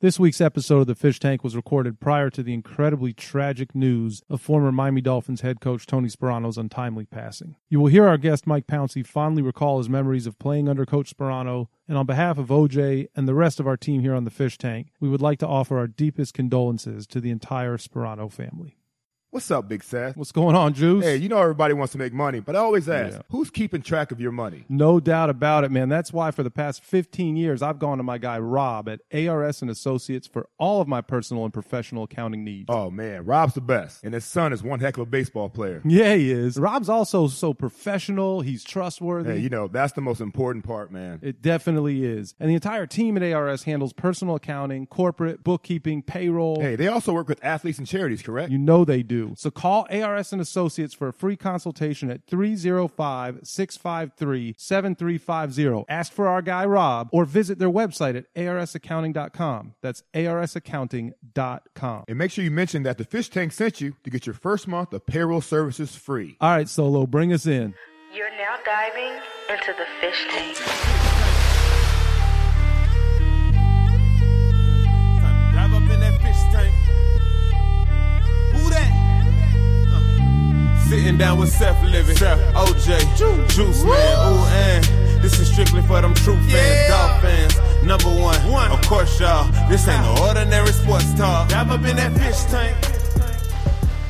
This week's episode of the Fish Tank was recorded prior to the incredibly tragic news of former Miami Dolphins head coach Tony Sparano's untimely passing. You will hear our guest Mike Pouncey fondly recall his memories of playing under Coach Sparano, and on behalf of OJ and the rest of our team here on the Fish Tank, we would like to offer our deepest condolences to the entire Sparano family. What's up, Big Seth? What's going on, Juice? Hey, you know everybody wants to make money, but I always ask, Yeah. who's keeping track of your money? No doubt about it, man. That's why for the past 15 years, I've gone to my guy Rob at ARS and Associates for all of my personal and professional accounting needs. Oh man, Rob's the best, and his son is one heck of a baseball player. Yeah, he is. Rob's also so professional. He's trustworthy. Hey, you know that's the most important part, man. it definitely is. And the entire team at ARS handles personal accounting, corporate, bookkeeping, payroll. Hey, they also work with athletes and charities, correct? You know they do. So call ARS and Associates for a free consultation at 305-653-7350. Ask for our guy Rob or visit their website at arsaccounting.com. That's arsaccounting.com. and make sure you mention that the Fish Tank sent you to get your first month of payroll services free. All right, Solo, bring us in. You're now diving into the fish tank. Sitting down with Seth Living, OJ, Juice, Man, ooh, and this is strictly for them true fans, dog fans. Number one, of course, y'all. This ain't no ordinary sports talk. Dive up in that fish tank.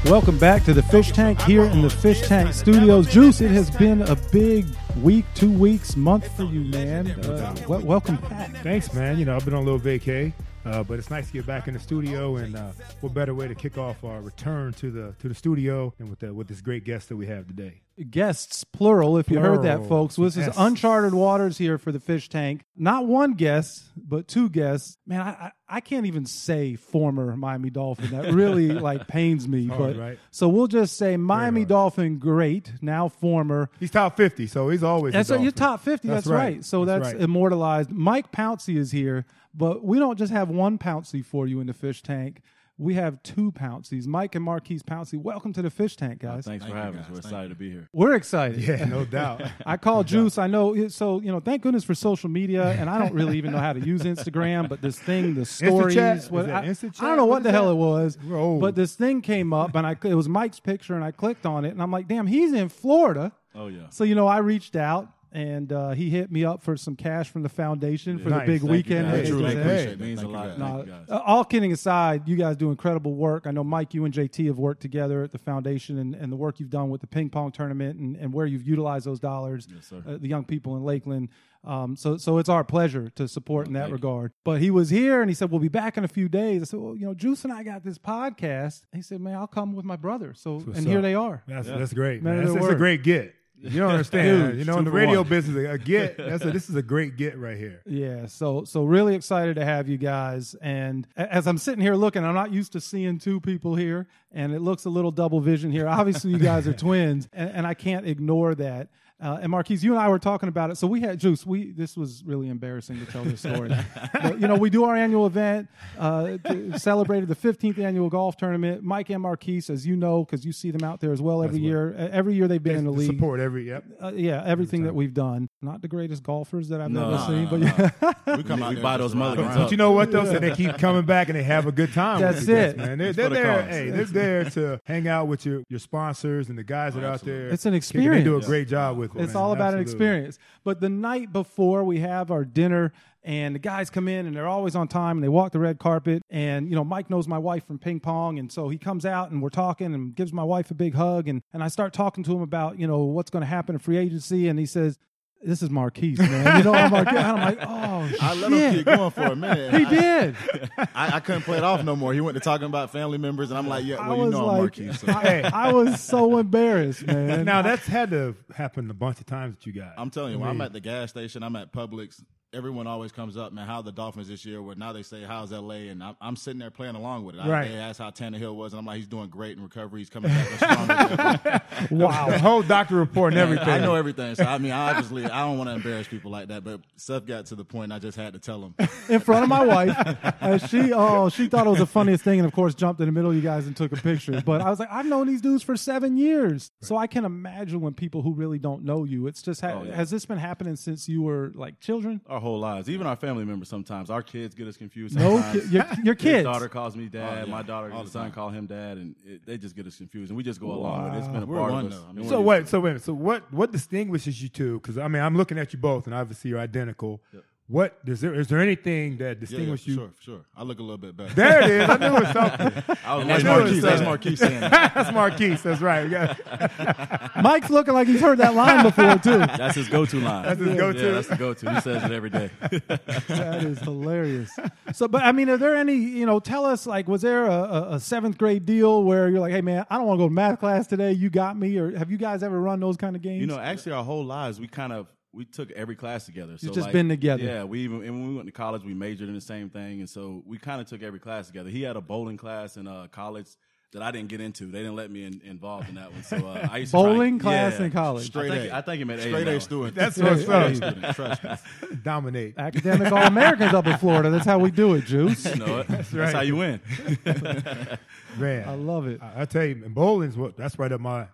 Welcome back to the Fish Tank here in the Fish Tank Studios. Juice, it has been a big week, two weeks, month for you, man. Uh, welcome back. Thanks, man. You know, I've been on a little vacay, uh, but it's nice to get back in the studio. And uh, what better way to kick off our return to the to the studio and with the, with this great guest that we have today? Guests, plural, if you heard that, Plural. folks. This is uncharted waters here for the Fish Tank. Not one guest, but two guests. Man, I, I, I can't even say former Miami Dolphin. That really like pains me. hard, but right? so we'll just say Miami. Dolphin, great, now former. He's top fifty, so he's always. That's you're top fifty. That's, That's right. right. So that's, That's right. immortalized. Mike Pouncey is here, but we don't just have one Pouncey for you in the fish tank. We have two Pounceys. Mike and Maurkice Pouncey. Welcome to the fish tank, guys. Thanks for having us. We're excited to be here. We're excited. Yeah, no doubt. I call Juice. I know. So you know, thank goodness for social media, and I don't really even know how to use Instagram. But this thing, the stories, Chat? what, Is that I, I don't know what What the is hell that? it was. We're. But this thing came up, and I it was Mike's picture, and I clicked on it, and I'm like, damn, he's in Florida. Oh yeah. So you know, I reached out. And uh, he hit me up for some cash from the foundation for Nice. the big Thank you, weekend. guys. I truly just Hey, it. It means thank a lot. guys. Thank Uh, you uh, all kidding aside, you guys do incredible work. I know Mike, you and JT have worked together at the foundation and, and the work you've done with the ping pong tournament and, and where you've utilized those dollars, sir. uh, the young people in Lakeland. Um, so, so it's our pleasure to support in that regard. But he was here and he said, we'll be back in a few days. I said, well, you know, Juice and I got this podcast. He said, man, I'll come with my brother. So, what's and here they are. That's that's great. Man Man. That's, that's a great get. You don't understand. Huge. you know, in the radio one. business, a get. That's a, this is a great get right here. Yeah, so so really excited to have you guys. And as I'm sitting here looking, I'm not used to seeing two people here, and it looks a little double vision here. Obviously, you guys are twins, and, and I can't ignore that. Uh, and Maurkice, you and I were talking about it. So we had Juice. We this was really embarrassing to tell this story. but, you know, we do our annual event, uh, to- celebrated the 15th annual golf tournament. Mike and Maurkice, as you know, because you see them out there as well every That's year. Uh, Every year they've been in the The league support every. Yep. uh, yeah, everything that we've done. Not the greatest golfers that I've No, ever no, seen, no, but no. yeah. We come out We buy those just mulligans. But you know what though? So they keep coming back and they have a good time. with That's you guys, it. man. They're, It's they're the there. cause. Hey, they're there to hang out with your your sponsors and the guys that are out there. It's an kicking. They do a experience. great job with it. It's man. all about an experience. But the night before we have our dinner and the guys come in and they're always on time and they walk the red carpet and you know Mike knows my wife from ping pong and so he comes out and we're talking and gives my wife a big hug and and I start talking to him about, you know, what's going to happen in free agency and he says this is Maurkice, man. You know, I'm Maurkice. And I'm like, oh, shit. I let shit. him keep going for a minute. He I- did. I, I couldn't play it off no more. He went to talking about family members, and I'm like, yeah, I well, you was know I'm like, Maurkice. So. I, I was so embarrassed, man. Now that's had to happen a bunch of times that you guys. I'm telling you, when I I'm at the gas station, I'm at Publix. Everyone always comes up, man. How the Dolphins this year? Where now they say, "How's LA?" And I'm, I'm sitting there playing along with it. I, Right. They ask how Tannehill was, and I'm like, "He's doing great in recovery. He's coming back stronger." wow. the whole doctor report and everything. I know everything. So I mean, obviously, I don't want to embarrass people like that. But Seth got to the point. I just had to tell him. in front of my wife. And she, oh, she thought it was the funniest thing, and of course, jumped in the middle of you guys and took a picture. But I was like, I've known these dudes for seven years, so I can imagine when people who really don't know you. It's just, ha- Oh, yeah. has this been happening since you were like children? Our whole lives. Even our family members sometimes. Our kids get us confused. No, ki- your, your His kids. daughter calls me oh, dad. Oh, yeah. My daughter, All the the son, time. call him dad, and it, they just get us confused. And we just go along with it. It's been a We're part one, of us. I mean, So we're- what? So wait. So what? What distinguishes you two? Because I mean, I'm looking at you both, and obviously you're identical. What is there? Is there anything that Yeah, yeah, distinguishes for you? sure, for sure. I look a little bit better. There it is. I knew it was something. I was that's knew Maurkice. That's something. Maurkice saying that. That's Maurkice. That's right. We got- Mike's looking like he's heard that line before too. That's his go-to line. That's his go-to? Yeah, that's the go-to. He says it every day. That is hilarious. So, but I mean, are there any? You know, tell us. Like, was there a, a, a seventh grade deal where you're like, "Hey, man, I don't want to go to math class today. You got me." Or have you guys ever run those kind of games? You know, actually, our whole lives, we kind of we took every class together. So just like, been together. Yeah, we even and when we went to college, we majored in the same thing, and so we kind of took every class together. He had a bowling class in uh, college that I didn't get into. They didn't let me in, involved in that one. So uh, I used to try- Bowling class yeah. in college. Straight Straight A. A. I think he meant A. Straight in that A one. student. That's Yeah, what's yeah, up. Student, trust me. Dominate. Academic All Americans up in Florida. That's how we do it, Juice. You know it. That's, right. how you win. Man, I love it. I, I tell you, bowling's what that's right up my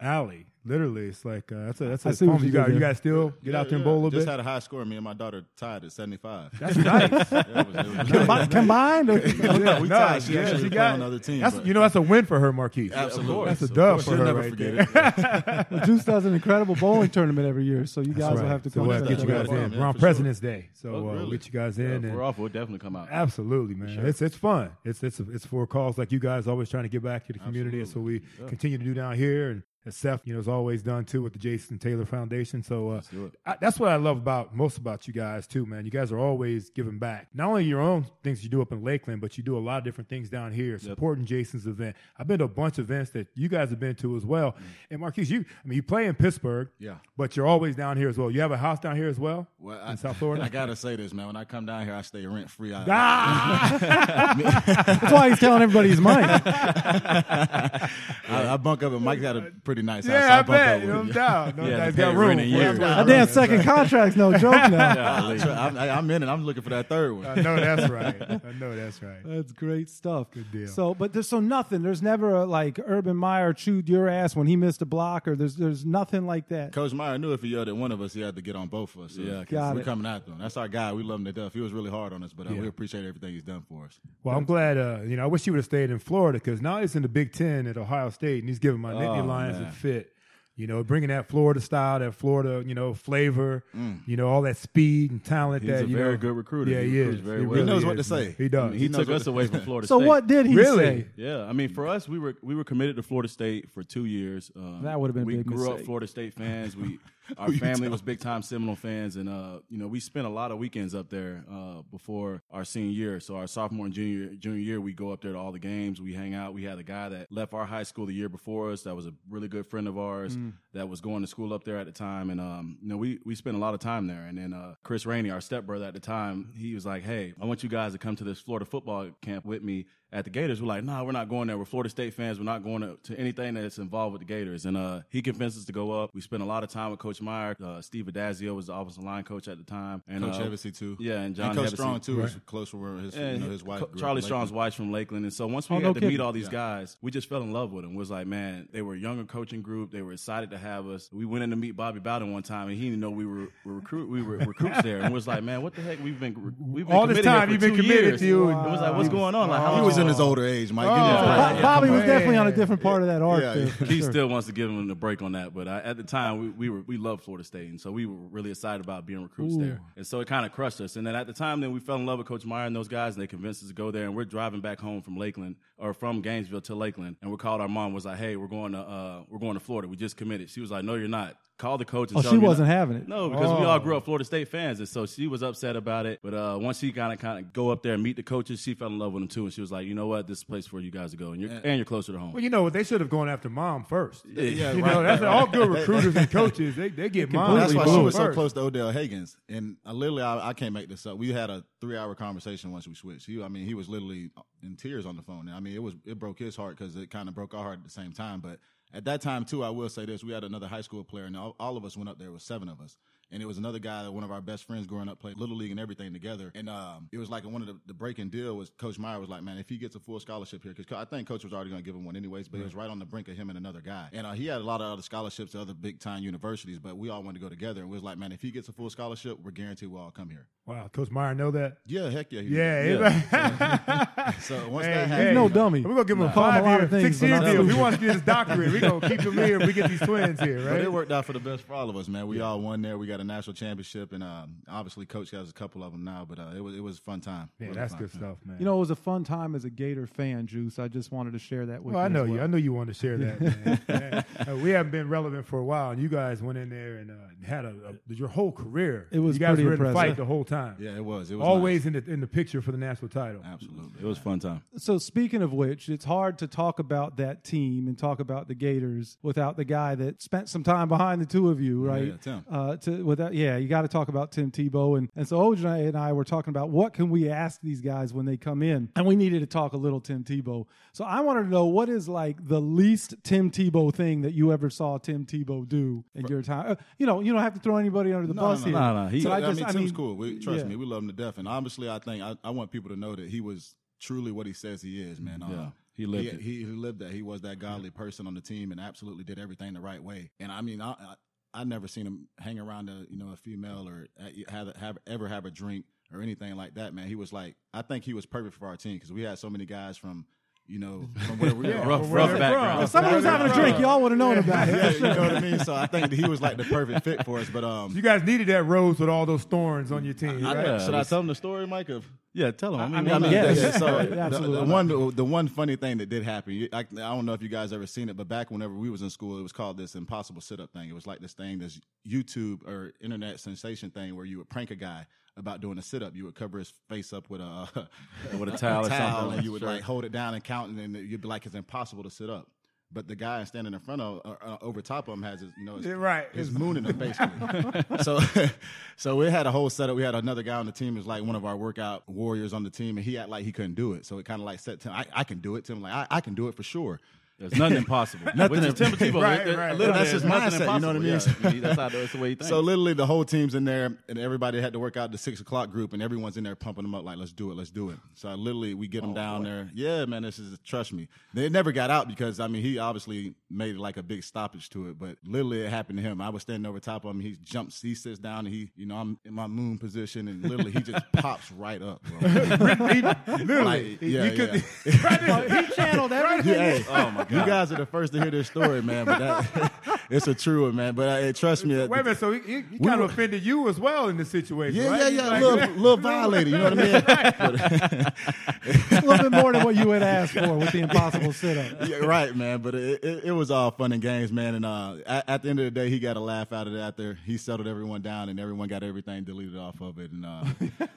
alley. Literally, it's like uh, that's a that's I a see what you You got you there. guys still get out there and bowl a little Just bit. had a high score. Me and my daughter tied at 75. That's nice. Yeah, it was- it was nice. Combined. or- yeah, we tied. She actually she got on another team, That's but- you know that's a win for her, Maurkice. Absolutely. That's a Of dub course. for She'll her never right forget there. it. Well, Juice does an incredible bowling tournament every year, so you guys That's will have to So come. we'll check have to get you guys out. In. We're on. President's Day, so Oh, uh, really? we'll get you guys in. and- we're off. We'll definitely come out. Absolutely, man. It's it's fun. It's it's it's for a cause like you guys always trying to give back to the community. That's what we continue to do down here, and as Seth, you know, has always done too with the Jason Taylor Foundation. So uh. I, that's what I love about most about you guys too, man. You guys are always giving back. Not only your own things you do up in Lakeland, but you do a lot of different things down here, supporting Jason's event. I've been to a bunch of events that you guys have been to as well. And Maurkice, you, I mean, you play in Pittsburgh, Yeah. but you're always down here as well. You have a house down here as well Well, in I, South Florida. I gotta say this, man. When I come down here, I stay rent free. I, ah! That's why he's telling everybody he's mine. I, I bunk up, and Mike got a pretty nice house. so yeah, I, bet. up with No doubt. No Yeah, doubt. to He's pay got room. rent a year. That damn second contract's no joke now. Yeah, I, try- I'm, I'm in it. I'm looking for that third one. I know that's right. I know that's right. That's great stuff. Good deal. So, but there's so nothing. There's never a, like Urban Meyer chewed your ass when he missed a block, or there's there's nothing like that. Coach Meyer knew if he yelled at one of us, he had to get on both of us. So yeah, 'cause Got we're it. coming after him. That's our guy. We love him to death. He was really hard on us, but uh, we appreciate everything he's done for us. Well, I'm glad. Uh, you know, I wish he would have stayed in Florida because now he's in the Big Ten at Ohio State, and he's giving my Nittany Oh, Lions man. a fit. You know, bringing that Florida style, that Florida, you know, flavor, you know, all that speed and talent. Mm. He's that a you very know, good recruiter. Yeah, He he, is. very He, well. He really knows what is, to say. man. He does. He, took us away from Florida So State. what did he Really? say? Yeah, I mean, for us, we were we were committed to Florida State for two years. Um, That would've been a We big grew up. Florida State fans. We our family was big time Seminole fans, and uh, you know, we spent a lot of weekends up there uh, before our senior year. So our sophomore and junior junior year, we go up there to all the games. We hang out. We had a guy that left our high school the year before us. That was a really good friend of ours. That was going to school up there at the time, and um, you know, we we spent a lot of time there. And then uh, Chris Rainey, our stepbrother at the time, he was like, "Hey, I want you guys to come to this Florida football camp with me." At the Gators, we're like, nah, we're not going there. We're Florida State fans. We're not going to, to anything that's involved with the Gators. And uh, he convinced us to go up. We spent a lot of time with Coach Meyer. Uh, Steve Addazio was the offensive line coach at the time. And Coach uh, Hevesy too. Yeah, and John Coach Hevesy. Strong too was close with his And you know, his wife. Co- Charlie Strong's Lakeland. wife's from Lakeland, and so once we Oh, got no to meet all these guys, we just fell in love with them. It Was like, man, they were a younger coaching group. They were excited to have us. We went in to meet Bobby Bowden one time, and he didn't know we were, were recruit. We were recruits there, and was like, man, what the heck? We've been we've been All this time for you've been committed years. to you. It was like, what's going on? Like, how Oh. long he was in his oh. older age, Mike. Give me a Oh. break. Bo- Bobby was definitely on a different part of that arc. Yeah, there, yeah. for he sure. still wants to give him a break on that, but I, at the time we, we were we loved Florida State, and so we were really excited about being recruits there, and so it kind of crushed us. And then at the time, then we fell in love with Coach Meyer and those guys, and they convinced us to go there. And we're driving back home from Lakeland or from Gainesville to Lakeland, and we called our mom was like, "Hey, we're going to uh, we're going to Florida. We just committed." She was like, "No, you're not." Call the coach. And Oh, tell she him you're wasn't not." having it. No, because we all Oh. grew up Florida State fans, and so she was upset about it. But uh, once she kind of kind of go up there and meet the coaches, she fell in love with them too, and she was like, "You know what? This is a place for you guys to go, and you're and you're closer to home." Well, you know what? They should have gone after mom first. Yeah, you right. know, that's all good recruiters and coaches. They they get mom. That's why she first. was so close to Odell Haggins. And I literally, I, I can't make this up. We had a three hour conversation once we switched. He, I mean, he was literally in tears on the phone. I mean, it was it broke his heart because it kind of broke our heart at the same time. But at that time too, I will say this: we had another high school player, and all, all of us went up there. It was seven of us, and it was another guy that one of our best friends growing up played little league and everything together. And um, it was like one of the, the breaking deal was Coach Meyer was like, man, if he gets a full scholarship here, because I think Coach was already going to give him one anyways, but it was right on the brink of him and another guy. And uh, he had a lot of other scholarships to other big time universities, but we all wanted to go together. And we was like, man, if he gets a full scholarship, we're guaranteed we'll all come here. Wow, Coach Meyer know that. Yeah, heck yeah. he- Yeah, So once Hey, that hey, no dummy. We're gonna give him a Call him a five year, of things, six year deal. If he wants to get his doctorate, we're gonna keep him here. if We get these twins here, But it worked out for the best for all of us, man. We all won there. We got a national championship, and um, obviously, Coach has a couple of them now. But uh, it was it was a fun time. Yeah, Really that's fun. good stuff, man. You know, it was a fun time as a Gator fan, Juice. I just wanted to share that with Well, you. I know as you. well. I know you want to share that. Man. Man, uh, we haven't been relevant for a while, and you guys went in there and uh, had a, a your whole career. It was you guys pretty were in the fight the whole time. Yeah, it was. It was Always in the in the picture for the national title. absolutely. It was a fun time. So speaking of which, it's hard to talk about that team and talk about the Gators without the guy that spent some time behind the two of you, right? yeah, Tim. Uh, to without, yeah, you got to talk about Tim Tebow and and so OJ and I were talking about what can we ask these guys when they come in, and we needed to talk a little Tim Tebow. So I wanted to know what is like the least Tim Tebow thing that you ever saw Tim Tebow do in your time. Uh, you know, you don't have to throw anybody under the No, bus no, here. no, no, he- so I I, just, mean, I Tim's mean, cool. We, trust yeah. me, we love him to death. And obviously, I think I, I want people to know that he was truly what he says he is, man. Uh, Yeah, he lived it. He, he lived that. He was that godly person on the team and absolutely did everything the right way. And I mean, I, I, I never seen him hang around a you know a female or have, have ever have a drink or anything like that, man. He was like, I think he was perfect for our team because we had so many guys from. You know, from where we are. Rough, where rough they're background. If somebody was having a drink, y'all would have known about it. yeah, you know what I mean. So I think that he was like the perfect fit for us. But um, You guys needed that rose with all those thorns on your team, I, right? Yeah, should I it's- tell him the story, Mike? Of Yeah, tell them. I mean, mean, I mean, yes. yeah, so the, the one the one funny thing that did happen, I, I don't know if you guys ever seen it, but back whenever we was in school, it was called this impossible sit up thing. It was like this thing, this YouTube or internet sensation thing where you would prank a guy about doing a sit up. You would cover his face up with a with a towel or something. and you would Sure. like hold it down and count, and then you'd be like, it's impossible to sit up. But the guy standing in front of, uh, uh, over top of him has his, you know, his, right. his moon in him basically. so, so we had a whole setup. We had another guy on the team who's like one of our workout warriors on the team, and he act like he couldn't do it. So it kind of like set Tim. I, I can do it. Tim like I, I can do it for sure. There's nothing impossible. Nothing Which is Tim Tebow. Right, right, a little That's his nothing mindset, you know what I mean? Yeah, that's how that's the way he thinks. So literally, the whole team's in there, and everybody had to work out the six o'clock group, and everyone's in there pumping them up like, "Let's do it, let's do it." So I literally, we get Oh, them down there. Yeah, man, this is trust me. They never got out because I mean, he obviously made like a big stoppage to it, but literally, it happened to him. I was standing over top of him. He jumps, he sits down, and he, you know, I'm in my moon position, and literally, he just pops right up, bro. Literally, Like, yeah, you could, yeah. he channeled everything. Yeah, hey, oh my God. You guys are the first to hear this story, man. But that, it's a true one, man. But uh, trust me. Wait a minute, so he, he, he kind of offended you as well in this situation, Yeah, right? yeah, He's yeah. like- a little, little violated. You know what I mean? a little bit more than what you had asked for with the impossible sit up. yeah, right, man. But it, it, it was all fun and games, man. And uh, at, at the end of the day, he got a laugh out of it after he settled everyone down, and everyone got everything deleted off of it. And uh,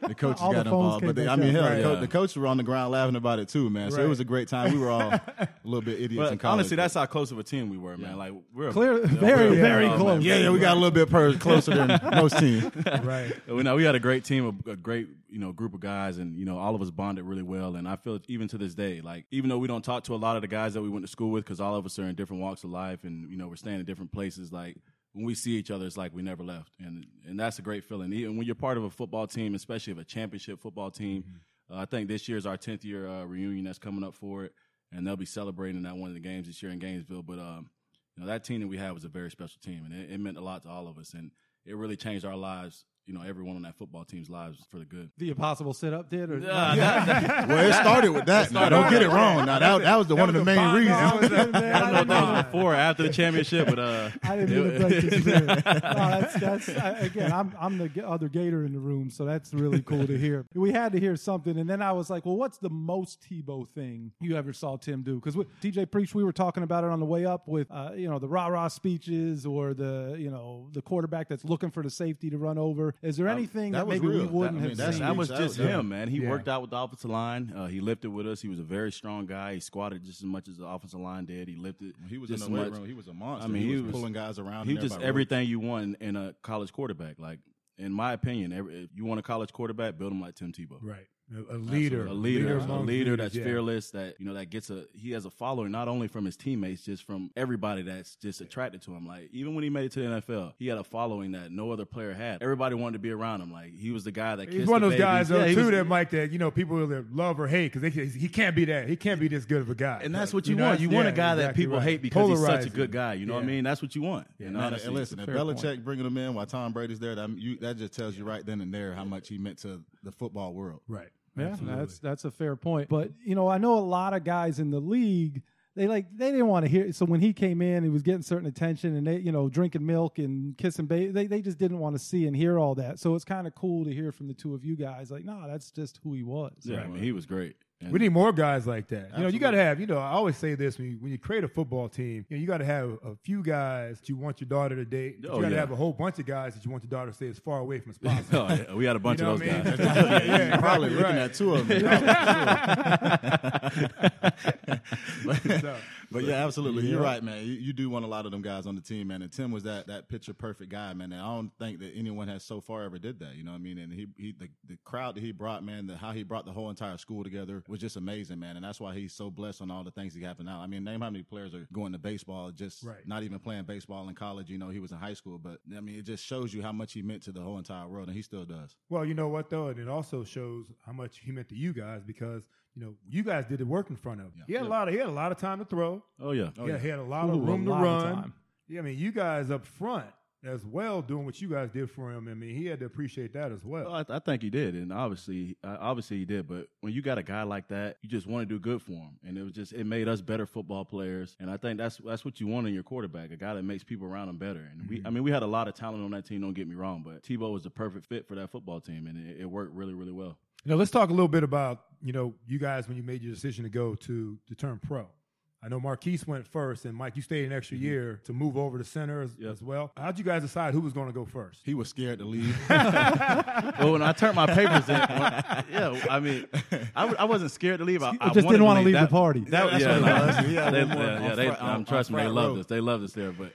the coaches All the got phones involved. But they, I mean, hell, Right. the, co- Yeah. the coaches were on the ground laughing about it too, man. So it was a great time. We were all a little bit idiots in But college. honestly, that's how close of a team we were, man. Like we're Clear, yeah, very, we're- very oh, man. close. yeah, yeah, we got a little bit per- closer than most teams. right. We know we had a great team, a, a great you know group of guys, and you know all of us bonded really well. And I feel even to this day, like even though we don't talk to a lot of the guys that we went to school with, because all of us are in different walks of life, and you know we're staying in different places. Like when we see each other, it's like we never left, and and that's a great feeling. Even when you're part of a football team, especially of a championship football team, uh, I think this year is our 10th year uh, reunion that's coming up for it, and they'll be celebrating that one of the games this year in Gainesville. But um, you know that team that we had was a very special team, and it, it meant a lot to all of us, and it really changed our lives. You know, everyone on that football team's lives for the good. The impossible sit up did, or Well, it started with that. Now, don't get it wrong. Now, that, that was the, one of the main bond- reasons. that was a- I don't know if that was before or after the championship, but uh, I didn't mean to break the spirit. No, that's that's I, again. I'm I'm the g- other Gator in the room, so that's really cool to hear. We had to hear something, and then I was like, "Well, what's the most Tebow thing you ever saw Tim do?" Because TJ preached, we were talking about it on the way up with, uh, you know, the rah rah speeches or the you know the quarterback that's looking for the safety to run over. Is there anything that that, was maybe we wouldn't That- I mean, have seen? that was just was- him, man. He Yeah. worked out with the offensive line. Uh, he lifted with us. He was a very strong guy. He squatted just as much as the offensive line did. He lifted. He was just in the weight room. He was a monster. I mean, he, he was, was- pulling guys around. He was just by ropes. everything you want in a college quarterback. Like in my opinion, every, if you want a college quarterback, build him like Tim Tebow. Right. A, a leader, a leader, a amongst leader leaders, that's yeah. fearless. That you know that gets a he has a following not only from his teammates, just from everybody that's just attracted to him. Like even when he made it to the NFL, he had a following that no other player had. Everybody wanted to be around him. Like he was the guy that He's one of the those guys, babies. though, Yeah, he too, was- that Mike, that you know people either love or hate because he can't be that. He can't be this good of a guy. And that's what you, know, want. You want a yeah, guy that people right. hate because he's such a good guy. You know what I mean? That's what you want. you know, Man, that's- and listen, if Belichick point. bringing him in while Tom Brady's there, that, you, that just tells you right then and there how much he meant to the football world. Right. Yeah, Absolutely. that's that's a fair point. But you know, I know a lot of guys in the league. They like they didn't want to hear. So when he came in, he was getting certain attention, and they you know drinking milk and kissing baby. They they just didn't want to see and hear all that. So it's kind of cool to hear from the two of you guys. Like, no, that's just who he was. yeah, I mean, he was great. And We need more guys like that. You know, you got to have. You know, I always say this when you, when you create a football team, you, know, you got to have a few guys that you want your daughter to date. Oh, you got to yeah. have a whole bunch of guys that you want your daughter to stay as far away from as possible. Oh, yeah, we had a bunch You know of those guys. yeah, yeah, probably exactly looking at two of them. So, But yeah, absolutely. You're right, man. You, you do want a lot of them guys on the team, man. And Tim was that that picture perfect guy, man. And I don't think that anyone has so far ever did that. You know what I mean? And he, he the, the crowd that he brought, man, the, how he brought the whole entire school together was just amazing, man. And that's why he's so blessed on all the things he have now. I mean, name how many players are going to baseball, just Right. not even playing baseball in college. You know, he was in high school, but I mean, it just shows you how much he meant to the whole entire world, and he still does. well, you know what though, and it also shows how much he meant to you guys because you know you guys did the work in front of him. He had a lot of he had a lot of time to throw. Oh yeah. yeah, he had a lot Ooh, of a room to lot of run. time. Yeah, I mean, you guys up front as well doing what you guys did for him. I mean, he had to appreciate that as well. Well, I, I think he did, and obviously, uh, obviously he did. But when you got a guy like that, you just want to do good for him, and it was just it made us better football players. And I think that's that's what you want in your quarterback, a guy that makes people around him better. And we, I mean, we had a lot of talent on that team. Don't get me wrong, but Tebow was the perfect fit for that football team, and it, it worked really, really well. You know, let's talk a little bit about you know you guys when you made your decision to go to to turn pro. I know Maurkice went first, and Mike, you stayed an extra year to move over to center as, Yep. as well. How'd you guys decide who was going to go first? He was scared to leave. well, when I turned my papers in, when- yeah, I mean, I, w- I wasn't scared to leave. I, I just didn't wanna leave. leave the That- party. That, That's yeah, what it no, was. He they, yeah, yeah, they, front- um, trust me, they front loved us. They loved us there, but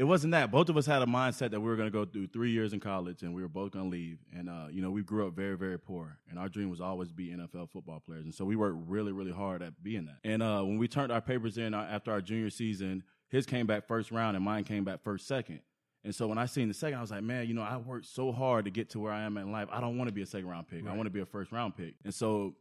it wasn't that. Both of us had a mindset that we were going to go through three years in college, and we were both going to leave. And uh, you know, we grew up very, very poor, and our dream was always to be NFL football players. And so we worked really, really hard at being that. And uh, when we turned our papers in uh, after our junior season, his came back first round, and mine came back first second. And so when I seen the second, I was like, man, you know, I worked so hard to get to where I am in life. I don't want to be a second round pick. I want to be a first round pick. And so,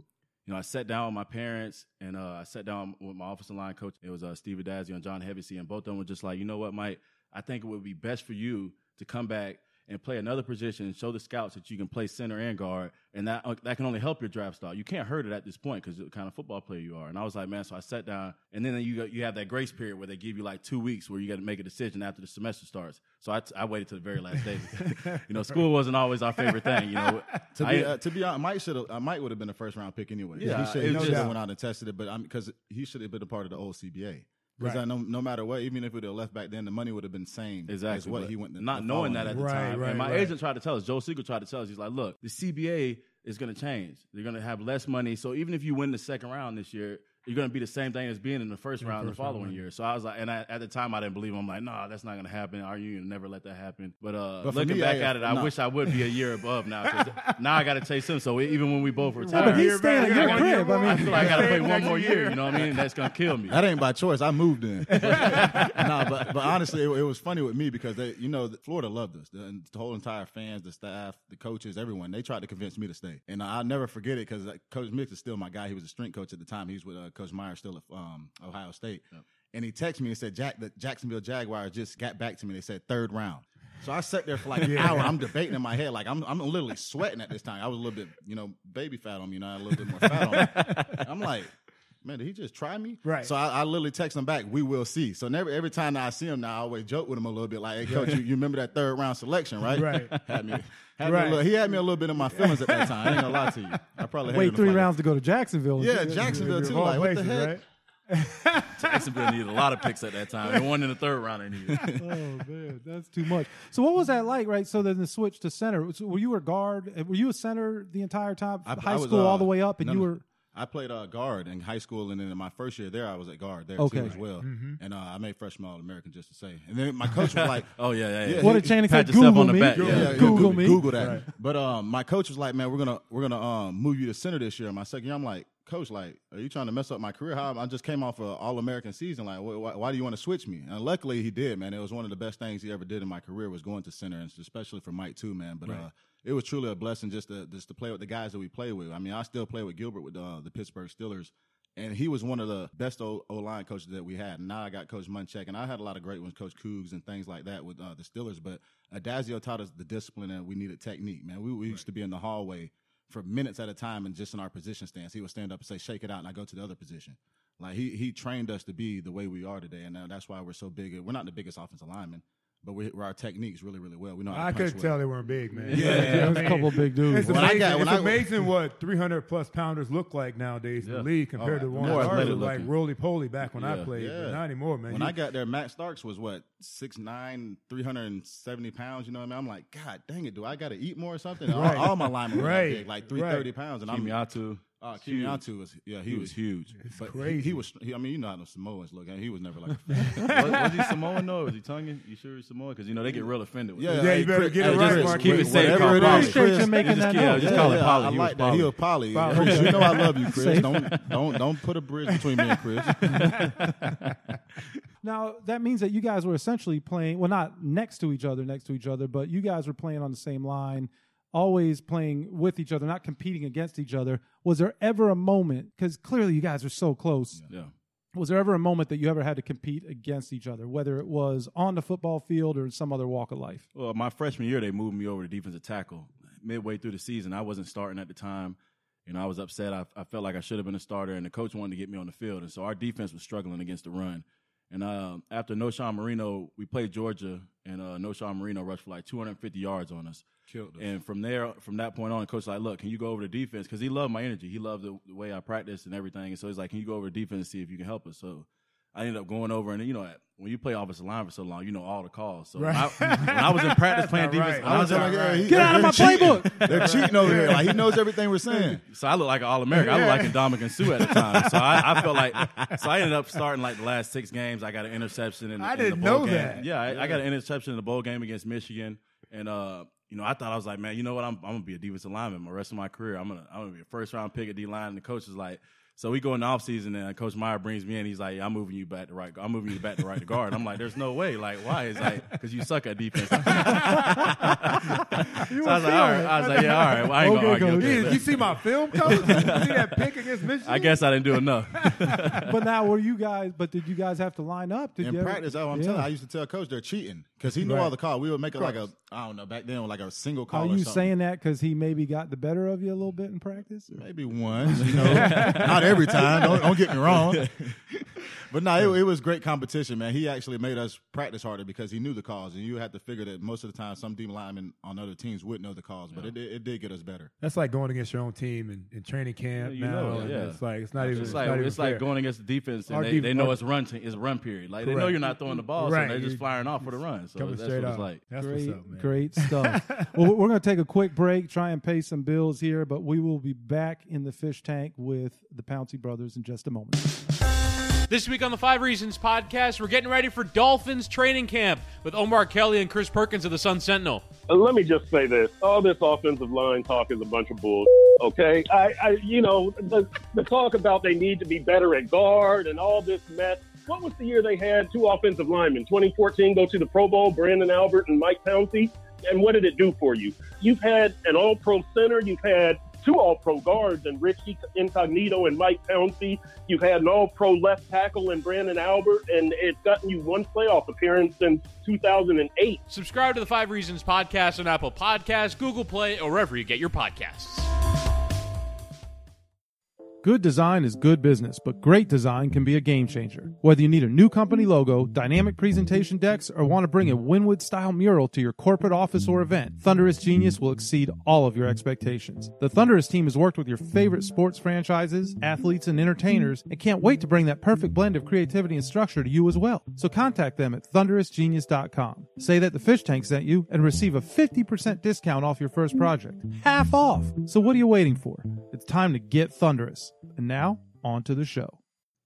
you know, I sat down with my parents and uh, I sat down with my offensive line coach. It was uh, Steve Addazio and John Hevesy, and both of them were just like, you know what, Mike, I think it would be best for you to come back and play another position and show the scouts that you can play center and guard, and that uh, that can only help your draft stock. You can't hurt it at this point because of the kind of football player you are. And I was like, man, so I sat down, and then you you have that grace period where they give you like two weeks where you got to make a decision after the semester starts. So I, I waited to the very last day. you know, school wasn't always our favorite thing. You know, To I- be, uh, to be honest, Mike should have. Uh, Mike would have been a first round pick anyway. Yeah, he should. it He was should have went out and tested it, but because he should have been a part of the old CBA. Because Right. no, no matter what, even if it would have left back then, the money would have been same Exactly. as what but he went. The, not the knowing that at the Right, time. right, and my right. agent tried to tell us, Joe Segal tried to tell us, he's like, look, the CBA is going to change. They're going to have less money. So even if you win the second round this year, you're going to be the same thing as being in the first round the first round, following right. year. So I was like, and I, at the time I didn't believe him. I'm like, nah, that's not going to happen. Our union will never let that happen. But, uh, But looking me, back I- at it, I no. wish I would be a year above now. now I got to chase him. So even when we both Well, retire, but he's You're staying back. at your You're crib. one I I mean, feel like I got to Stay play one more year. year. You know what I mean? That's going to kill me. That ain't by choice. I moved in. no, but but honestly, it, it was funny with me because they, you know, Florida loved us. The, the whole entire fans, the staff, the coaches, everyone. They tried to convince me to stay, and I'll never forget it because Coach Mick is still my guy. He was a strength coach at the time. He was with uh, Coach Meyer still at um, Ohio State, and he texted me and said, "Jack, the Jacksonville Jaguars just got back to me. They said third round." So I sat there for like an hour. I'm debating in my head, like I'm I'm literally sweating at this time. I was a little bit, you know, baby fat on me, you know, I had a little bit more fat on me. I'm like, man, did he just try me? Right. So I, I literally text him back, we will see. So never every time I see him now, I always joke with him a little bit, like, hey coach, you, you remember that third round selection, right? Right. Had me, had me Right. a little, he had me a little bit in my feelings at that time. I ain't gonna lie to you. I probably wait three rounds to go to Jacksonville. Yeah, Jacksonville too. Of all Like what the heck? right? Jacksonville needed a lot of picks at that time. And one in the third round they needed. Oh man, that's too much. So what was that like, right? So then the switch to center. So were you a guard? Were you a center the entire time, I- high I was, school uh, all the way up, and no, you were I played uh, guard in high school, and then in my first year there, I was at guard there Okay. too as well. And uh, I made freshman All American just to say. And then my coach was like, Oh yeah, yeah. yeah. Yeah, What he- did Channing say? pat yourself Google on the me. back, yeah. Yeah, yeah, Google Google, me. Google that. But um, my coach was like, "Man, we're gonna we're gonna um, move you to center this year." My second year, I'm like, "Coach, like, are you trying to mess up my career? How I just came off an All American season. Like, why, why do you want to switch me?" And luckily, he did. Man, it was one of the best things he ever did in my career was going to center, and especially for Mike too, man. But uh, it was truly a blessing just to just to play with the guys that we play with. I mean, I still play with Gilbert with uh, the Pittsburgh Steelers. And he was one of the best O line coaches that we had. And now I got Coach Munchak, and I had a lot of great ones, Coach Cougs and things like that with uh, the Steelers. But Addazio taught us the discipline, and we needed technique. Man, we, we used to be in the hallway for minutes at a time, and just in our position stance, he would stand up and say, "Shake it out," and I go to the other position. Like he he trained us to be the way we are today, and that's why we're so big. We're not the biggest offensive linemen, but we, we're our techniques really really well. We know how to I could well. tell they weren't big, man. Yeah, There's a couple big dudes. It's When I amazing, got- when it's I- amazing what 300 plus pounders look like nowadays in the league compared Oh, to one more ours like looking. roly poly back when I played, Yeah. but not anymore, man. When You- I got there, Max Starks was what six nine, three hundred and seventy pounds. You know what I mean? I'm like, God dang it, do I got to eat more or something? Right. All, all my linemen were Right. big, like three thirty Right. pounds, and I'm Kemoeatu. Uh, Kemoeatu was yeah, he, He was, was huge. but he- crazy. He, was. He, I mean, you know how the Samoans look. and he was never like. was, was he Samoan though? Was he Tongan? You sure he's Samoan? Because you know they get real offended. With Yeah, that. Yeah, you better Chris- get it right, Chris, Mark. Keep it safe, whatever call it Polly. is, Appreciate Chris. you making just that kill- note. just Yeah, call it Polly. I like that. He Polly. was Polly. Polly. Chris, you know I love you, Chris. Don't don't don't put a bridge between me and Chris. Now that means that you guys were essentially playing well, not next to each other, next to each other, but you guys were playing on the same line, always playing with each other, not competing against each other. Was there ever a moment? Because clearly you guys are so close. Yeah. Was there ever a moment that you ever had to compete against each other, whether it was on the football field or in some other walk of life? Well, my freshman year, they moved me over to defensive tackle. Midway through the season, I wasn't starting at the time. You know, I was upset. I, I felt like I should have been a starter, and the coach wanted to get me on the field. And so our defense was struggling against the run. And uh, after Knowshon Moreno, we played Georgia, and uh, Knowshon Moreno rushed for like 250 yards on us. Killed us. And from there, from that point on, coach like, "Look, can you go over to defense? Because he loved my energy. He loved the, the way I practiced and everything. And so he's like, "Can you go over to defense and see if you can help us?" So I ended up going over, and you know, when you play offensive line for so long, you know all the calls. So when, I, when I was in practice playing defense, right. I was like, yeah, he- Get out of my cheating. playbook. They're cheating over here. Like he knows everything we're saying. So I look like an All American. I look like a Ndamukong Suh at the time. So I, I felt like so I ended up starting like the last six games. I got an interception in, I in didn't the bowl know game. that. Yeah, I, I got an interception in the bowl game against Michigan, and uh, you know I thought I was like, man, you know what? I'm, I'm gonna be a defensive lineman my rest of my career. I'm gonna I'm gonna be a first round pick at D line. And the coach is like. So we go in the offseason and uh, Coach Meyer brings me in. He's like, I'm moving you back to right. I'm moving you back to right guard. I'm like, there's no way. Like, why? He's like, because you suck at defense. so I was like, all right. I was like, yeah, all right. Well, I ain't Okay, gonna argue. Coach. with that, you, you see my film, coach? you see that pick against Michigan? I guess I didn't do enough. but now, were you guys? But did you guys have to line up? Did In you ever- practice, that's what I'm Yeah. telling. you. I used to tell coach they're cheating because he knew Right. all the calls. We would make it like a I don't know back then like a single call. Are or you something. saying that because he maybe got the better of you a little bit in practice? Maybe once, you know, not every time. Don't, don't get me wrong. But no, it, it was great competition, man. He actually made us practice harder because he knew the calls, and you had to figure that most of the time some D linemen on other teams would know the calls, but it, did- it did get us better. That's like going against your own team in, in training camp. You now, know it, and yeah. It's like it's not even. It's It's, like not even it's like fair. going against the defense, Our and they, def- they know our- it's run. T- it's run period. Like they know Correct. you're not throwing the ball, Right. so they're just You- firing off for the run. So coming that's straight what up. like. That's great, what's up, man. great stuff. well, we're going to take a quick break, try and pay some bills here, but we will be back in the fish tank with the Pouncey brothers in just a moment. This week on the Five Reasons podcast, we're getting ready for Dolphins training camp with Omar Kelly and Chris Perkins of the Sun Sentinel. Uh, Let me just say this: all this offensive line talk is a bunch of bull. Okay, I, I you know, the, the talk about they need to be better at guard and all this mess. What was the year they had two offensive linemen? 2014, go to the Pro Bowl, Branden Albert and Mike Pouncey. And what did it do for you? You've had an All-Pro center. You've had two All-Pro guards and Richie Incognito and Mike Pouncey. You've had an All-Pro left tackle and Branden Albert, and it's gotten you one playoff appearance since 2008. Subscribe to the Five Reasons podcast on Apple Podcasts, Google Play, or wherever you get your podcasts. Good design is good business, but great design can be a game changer. Whether you need a new company logo, dynamic presentation decks, or want to bring a Wynwood style mural to your corporate office or event, Thunderous Genius will exceed all of your expectations. The Thunderous team has worked with your favorite sports franchises, athletes, and entertainers, and can't wait to bring that perfect blend of creativity and structure to you as well. So contact them at thunderousgenius.com. Say that the fish tank sent you and receive a 50% discount off your first project. Half off! So what are you waiting for? It's time to get thunderous. Us. And now, on to the show.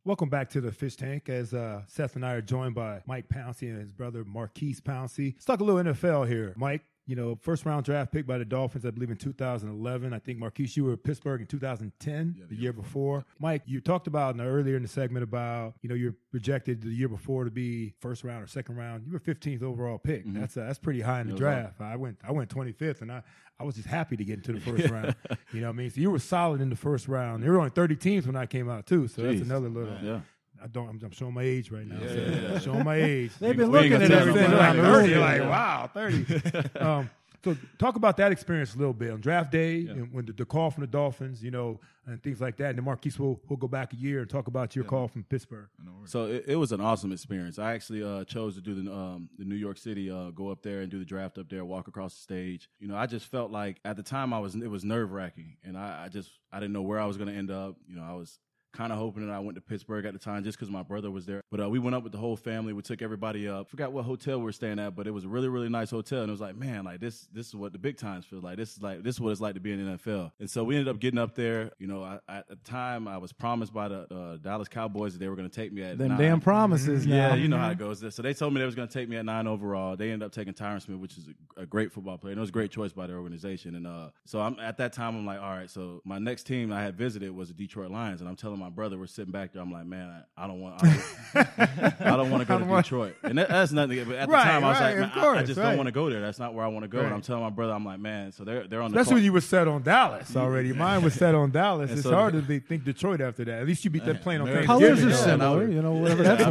Welcome back to the Fish Tank. As uh, Seth and I are joined by Mike Pouncey and his brother Maurkice Pouncey. Let's talk a little NFL here. Mike, you know, first round draft pick by the Dolphins, I believe in 2011. I think Maurkice, you were at Pittsburgh in 2010, the year before. Mike, you talked about in the, earlier in the segment about you know you're projected the year before to be first round or second round. You were 15th overall pick. That's uh, that's pretty high in the Mm-hmm. It draft. I went I went 25th, and I I was just happy to get into the first round. You know what I mean? So you were solid in the first round. There were only 30 teams when I came out too, so that's another little. Yeah. I don't. I'm, I'm showing my age right now. so yeah, yeah. Showing my age. They've been We looking at everything nobody. around the room. You're like, wow, 30. um, so talk about that experience a little bit on draft day and when the, the call from the Dolphins, you know, and things like that. And then Maurkice will will go back a year and talk about your call from Pittsburgh. So it, it was an awesome experience. I actually uh, chose to do the um, the New York City, uh, go up there and do the draft up there, walk across the stage. You know, I just felt like at the time I was it was nerve wracking, and I, I just I didn't know where I was going to end up. You know, I was kind of hoping that I went to Pittsburgh at the time just because my brother was there. But uh, we went up with the whole family. We took everybody up. Forgot what hotel we were staying at, but it was a really really nice hotel, and it was like, man, like this this is what the big times feel like. This is like this is what it's like to be in the NFL. And so we ended up getting up there. You know, I, at the time I was promised by the uh, Dallas Cowboys that they were going to take me at Them nine. damn promises now. Yeah, you know how it goes. So they told me they was going to take me at nine overall. They ended up taking Tyron Smith, which is a, a great football player. And it was a great choice by their organization. And uh, so I'm at that time, I'm like, all right. So my next team I had visited was the Detroit Lions, and I'm telling my brother we're sitting back there. I'm like, man, I, I don't want, I don't, I don't want to go to Detroit. And that, that's nothing. But at the time, I was right, like, of I, I just right. don't want to go there. That's not where I want to go. And I'm telling my brother, I'm like, man. So they're they're on the That's call- when you were set on Dallas already. Mine was set on Dallas. It's so- hard to think Detroit after that. At least you beat that plane on American Colors are I similar, you know, whatever that's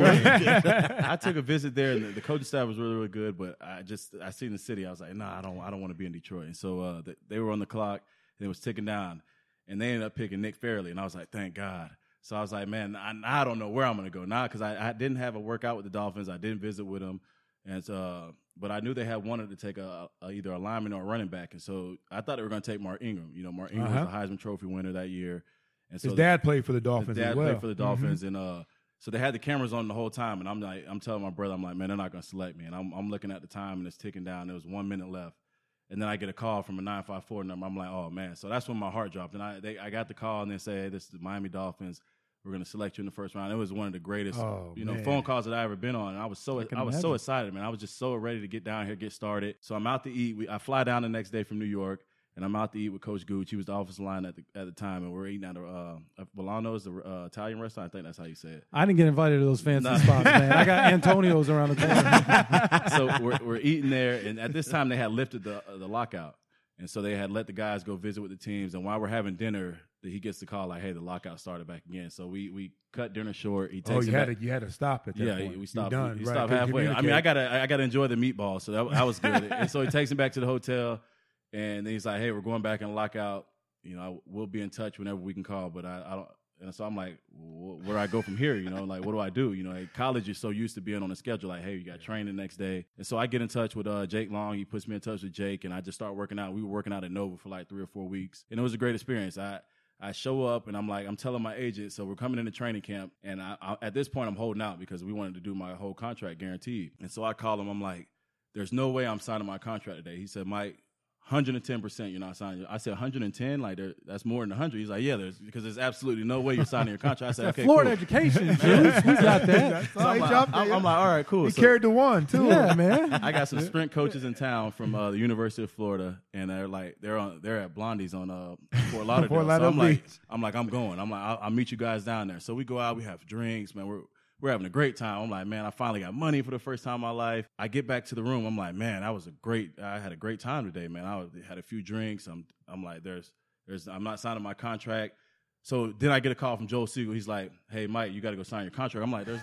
I took a visit there, and the, the coaching staff was really, really good. But I just I seen the city. I was like, nah, I don't, I don't want to be in Detroit. And so uh, they, they were on the clock, and it was ticking down, and they ended up picking Nick Fairley, and I was like, thank God. So I was like, man, I, I don't know where I'm going to go now because I, I didn't have a workout with the Dolphins. I didn't visit with them, and uh, but I knew they had wanted to take a, a either a lineman or a running back, and so I thought they were going to take Mark Ingram. You know, Mark Ingram was Uh-huh. the Heisman Trophy winner that year, and so His dad played for the his Dolphins dad as well. played for the Dolphins, and uh, so they had the cameras on the whole time. And I'm like, I'm telling my brother, I'm like, man, they're not gonna select me. And I'm, I'm looking at the time, and it's ticking down. There was one minute left, and then I get a call from a nine five four number. I'm like, oh man. So that's when my heart dropped, and I they, I got the call, and they say, hey, this is the Miami Dolphins. We're gonna select you in the first round. It was one of the greatest, Oh, you know, man. phone calls that I ever been on. And I was so I, can was so excited, man. I was just so ready to get down here, get started. So I'm out to eat. We, I fly down the next day from New York. And I'm out to eat with Coach Gooch. He was the offensive line at the at the time, and we're eating at a uh, Bolano's, the uh, Italian restaurant. I think that's how you say it. I didn't get invited to those fancy Nah. spots, man. I got Antonio's around the corner. so we're, we're eating there, and at this time they had lifted the uh, the lockout, and so they had let the guys go visit with the teams. And while we're having dinner, he gets the call like, "Hey, the lockout started back again." So we we cut dinner short. He takes Oh, it you back. had to you had to stop at that yeah, point. we stopped. done, we right, stopped halfway. I mean. I gotta, I gotta enjoy the meatball, so that, that was good. and so he takes him back to the hotel, and then he's like, "Hey, we're going back in lockout. You know, we'll be in touch whenever we can call." But I, I don't. And so I'm like, wh- where do I go from here? You know, like, what do I do? You know, at college, you're so used to being on a schedule. Like, hey, you got training the next day. And so I get in touch with uh, Jake Long. He puts me in touch with Jake, and I just start working out. We were working out at Nova for like three or four weeks, and it was a great experience. I I show up and I'm like, I'm telling my agent, so we're coming into training camp, and I, I, at this point I'm holding out because we wanted to do my whole contract guaranteed. And so I call him. I'm like, there's no way I'm signing my contract today. He said, Mike. 110% you're not signing. I said 110, like that's more than 100. He's like, yeah, there's because there's absolutely no way you're signing your contract. I said, okay, Florida cool. education. We got that. So I'm, like, I'm, I'm like, all right, cool. He So- carried the one too. Yeah, man. I got some sprint coaches in town from uh, the University of Florida, and they're like they're on they're at Blondie's on uh, Fort Lauderdale. Fort so Lauderdale I'm like I'm like I'm going. I'm like I'll, I'll meet you guys down there. So we go out, we have drinks, man. We're we're having a great time. I'm like, man, I finally got money for the first time in my life. I get back to the room. I'm like, man, that was a great. I had a great time today, man. I had a few drinks. I'm I'm like, there's there's I'm not signing my contract. So then I get a call from Joel Segal. He's like, hey, Mike, you got to go sign your contract. I'm like, there's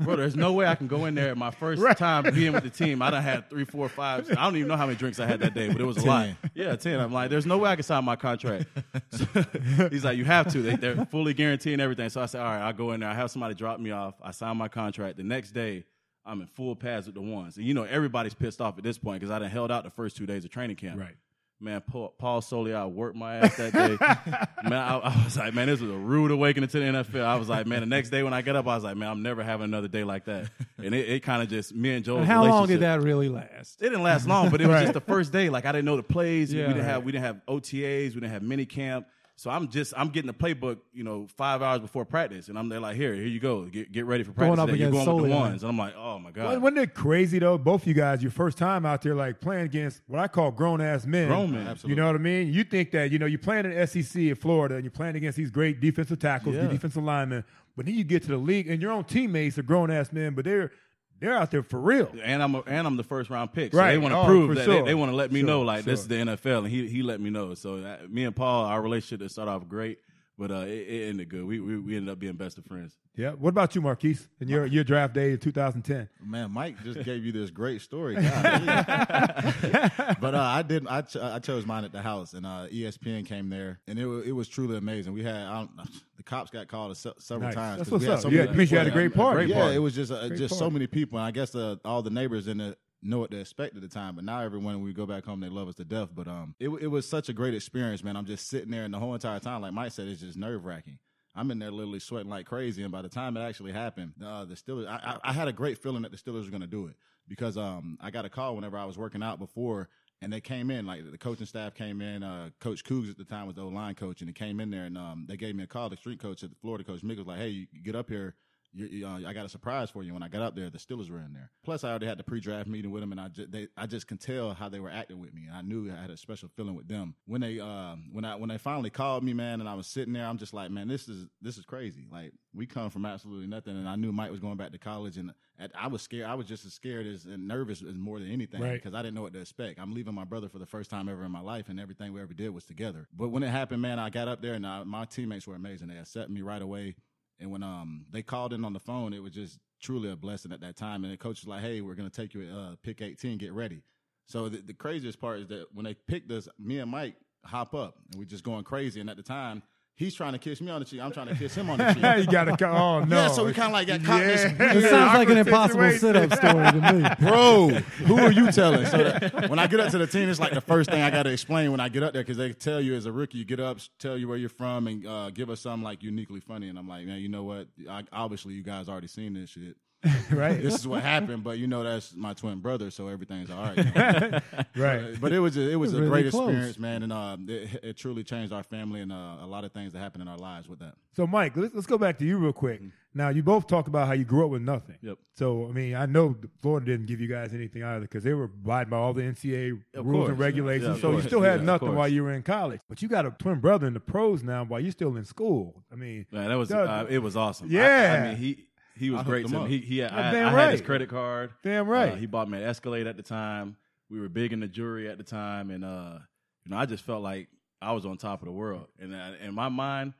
bro, there's no way I can go in there. My first time being with the team, I done had three, four, five. I don't even know how many drinks I had that day, but it was a lot. Yeah, ten. I'm like, there's no way I can sign my contract. So, he's like, you have to. They, they're fully guaranteeing everything. So I said, all right, I'll go in there. I have somebody drop me off. I sign my contract. The next day. I'm in full pads with the ones. And you know, everybody's pissed off at this point because I done held out the first two days of training camp. Right. Man, Paul, Paul Soliai worked my ass that day. man, I, I was like, man, this was a rude awakening to the NFL. I was like, man, the next day when I get up, I was like, man, I'm never having another day like that. And it, it kind of just me and Joe. How long did that really last? It didn't last long, but it was Right. just the first day. Like I didn't know the plays. Yeah, we didn't right. have we didn't have OTAs. We didn't have mini camp. So I'm just I'm getting the playbook, you know, five hours before practice, and I'm there like, here, here you go, get get ready for practice. Going up. You're against going with the ones, and I'm like, oh my god, Wasn't- it crazy though? Both of you guys, your first time out there, like playing against what I call grown ass men. Grown men. You Absolutely. know what I mean? You think that you know you're playing in SEC in Florida and you're playing against these great defensive tackles, Yeah. defensive linemen, but then you get to the league and your own teammates are grown ass men, but they're they're out there for real. and I'm a, and I'm the first round pick. So Right. they want to Oh, prove that sure. they, they want to let me Sure, know like this is the NFL, and he he let me know. So that, me and Paul, our relationship started off great, but uh, it, it ended good. We, we we ended up being best of friends. Yeah. What about you, Maurkice? In your your draft day in 2010. Man, Mike just gave you this great story, God. but uh, I didn't. I, ch- I chose mine at the house, and uh, ESPN came there, and it was, it was truly amazing. We had I don't, the cops got called se- several Nice. times. That's 'cause we what's had up. Yeah, many it means you had a great there. party. Great yeah, party. it was just uh, Great just so many people, and I guess uh, all the neighbors in the know what to expect at the time. But now everyone, when we go back home, they love us to death. But um, it it was such a great experience, man. I'm just sitting there, and the whole entire time, like Mike said, it's just nerve wracking. I'm in there literally sweating like crazy, and by the time it actually happened, uh, the Steelers, I, I, I had a great feeling that the Steelers were going to do it because um, I got a call whenever I was working out before, and they came in like the coaching staff came in. Uh, coach Cougs at the time was the O line coach, and he came in there and um, they gave me a call. The street coach at the Florida coach Mick was like, "Hey, get up here." You, you, uh, I got a surprise for you. When I got up there, the Steelers were in there. Plus, I already had the pre-draft meeting with them, and I just they, I just can tell how they were acting with me. And I knew I had a special feeling with them when they uh, when I when they finally called me, man. And I was sitting there, I'm just like, man, this is this is crazy. Like we come from absolutely nothing, and I knew Mike was going back to college, and at, I was scared. I was just as scared as and nervous as more than anything Right. because I didn't know what to expect. I'm leaving my brother for the first time ever in my life, and everything we ever did was together. But when it happened, man, I got up there, and I, my teammates were amazing. They accepted me right away. And when um they called in on the phone, it was just truly a blessing at that time. And the coach was like, "Hey, we're gonna take you at uh, pick 18. Get ready." So the, the craziest part is that when they picked us, me and Mike hop up, and we're just going crazy. And at the time, he's trying to kiss me on the cheek. I'm trying to kiss him on the cheek. you gotta go. Oh no. Yeah, so we kind of like got caught in this Yeah. It sounds like an impossible situation. sit-up story to me. bro, who are you telling? So that when I get up to the team, it's like the first thing I got to explain when I get up there because they tell you as a rookie, you get up, tell you where you're from, and uh, give us something like uniquely funny. And I'm like, man, you know what? I, obviously, you guys already seen this shit. right. This is what happened, but you know that's my twin brother, so everything's all right. right. But it was a, it was a Really great close. experience, man, and uh, it, it truly changed our family and uh, a lot of things that happened in our lives with that. So, Mike, let's, let's go back to you real quick. Now, you both talked about how you grew up with nothing. Yep. So, I mean, I know Florida didn't give you guys anything either because they were abiding by all the NCAA Of rules course. and regulations. Yeah, so, you still had Yeah, nothing while you were in college. But you got a twin brother in the pros now while you're still in school. I mean, Man, that was uh, it was awesome. I- Yeah. I, mean he he was I great to him me. He he had, Yeah, I, damn I had his credit card. Damn right. Uh, he bought me an Escalade at the time. We were big in the jury at the time, and uh, you know I just felt like I was on top of the world. And uh, in my mind,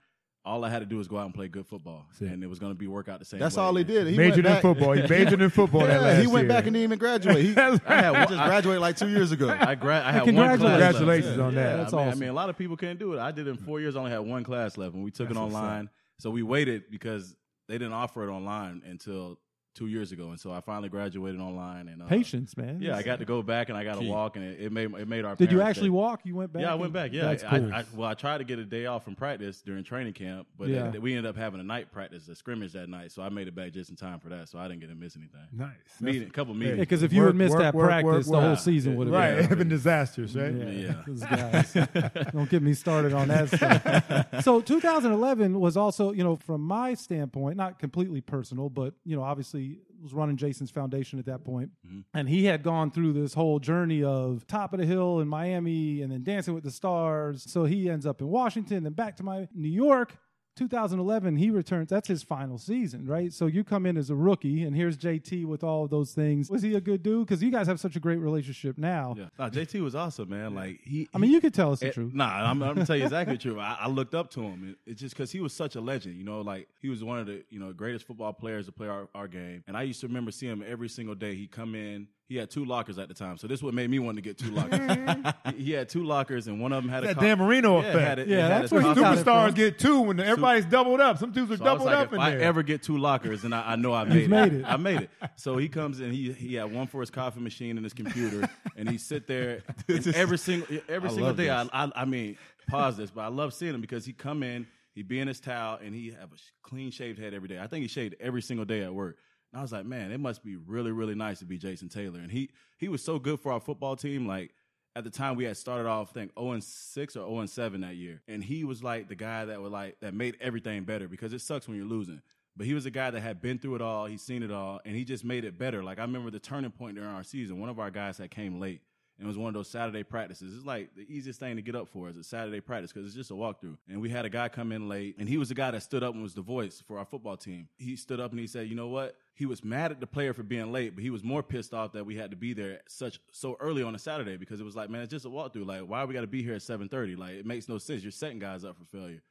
all I had to do was go out and play good football, it. and it was going to be work out the same. That's way. all he did. He majored went in football. He majored in football that Yeah, last he went year. back and didn't even graduate. He, I had he one, just graduated like two years ago. I, gra- I had one Congratulations. class left. Congratulations on that. Yeah, That's I mean, awesome. I mean, a lot of people can't do it. I did it in four years. I only had one class left, and we took That's it online. So we waited because they didn't offer it online until two years ago, and so I finally graduated online. And uh, Patience, man. Yeah, I got to go back and I got to walk, and it, it made it made our. Did you actually day. walk? You went back? Yeah, I went back. Yeah, That's I, cool. I, I, well, I tried to get a day off from practice during training camp, but Yeah. we ended up having a night practice, a scrimmage that night, so I made it back just in time for that, so I didn't get to miss anything. Nice. Meeting, a couple Yeah, meetings. because if you Work, had missed work, that work, practice, work, the work. whole season would have Right. been. It'd been disastrous, right? Yeah, Yeah. those guys. Don't get me started on that stuff. So 2011 was also, you know, from my standpoint, not completely personal, but you know, obviously was running Jason's foundation at that point. Mm-hmm. and he had gone through this whole journey of top of the hill in Miami, and then Dancing with the Stars. So he ends up in Washington, then back to my New York. 2011, he returns. That's his final season, right? So you come in as a rookie, and here's JT with all of those things. Was he a good dude? Because you guys have such a great relationship now. Yeah, no, JT was awesome, man. Like he, I mean, you could tell us the It- truth. Nah, I'm, I'm gonna tell you exactly the truth. I, I looked up to him. It- it's just because he was such a legend. You know, like he was one of the you know greatest football players to play our, our game. And I used to remember seeing him every single day. He'd come in. He had two lockers at the time, so this what made me want to get two lockers. Mm-hmm. he, he had two lockers, and one of them had a That co- Dan Marino yeah, effect. Had it, Yeah, that's a where he coffee- got it Superstars get two when everybody's doubled up. Some dudes are So I was doubled like, up if in I there. ever get two lockers, and I, I know I made it. made it. I made it. So he comes in. He he had one for his coffee machine and his computer, and he sit there and every single every I single day. I. I I mean, pause this, but I love seeing him because he come in, he be in his towel, and he have a clean shaved head every day. I think he shaved every single day at work. And I was like, man, it must be really really nice to be Jason Taylor. And he he was so good for our football team. Like at the time we had started off, I think 0 and 6 or 0 and 7 that year. And he was like the guy that would like that made everything better because it sucks when you're losing. But he was a guy that had been through it all, he's seen it all, and he just made it better. Like I remember the turning point during our season, one of our guys that came late. And it was one of those Saturday practices. It's like the easiest thing to get up for is a Saturday practice because it's just a walkthrough. And we had a guy come in late, and he was the guy that stood up and was the voice for our football team. He stood up and he said, "You know what? He was mad at the player for being late, but he was more pissed off that we had to be there such so early on a Saturday because it was like, man, it's just a walkthrough. Like, why we got to be here at seven thirty? Like, it makes no sense. You're setting guys up for failure.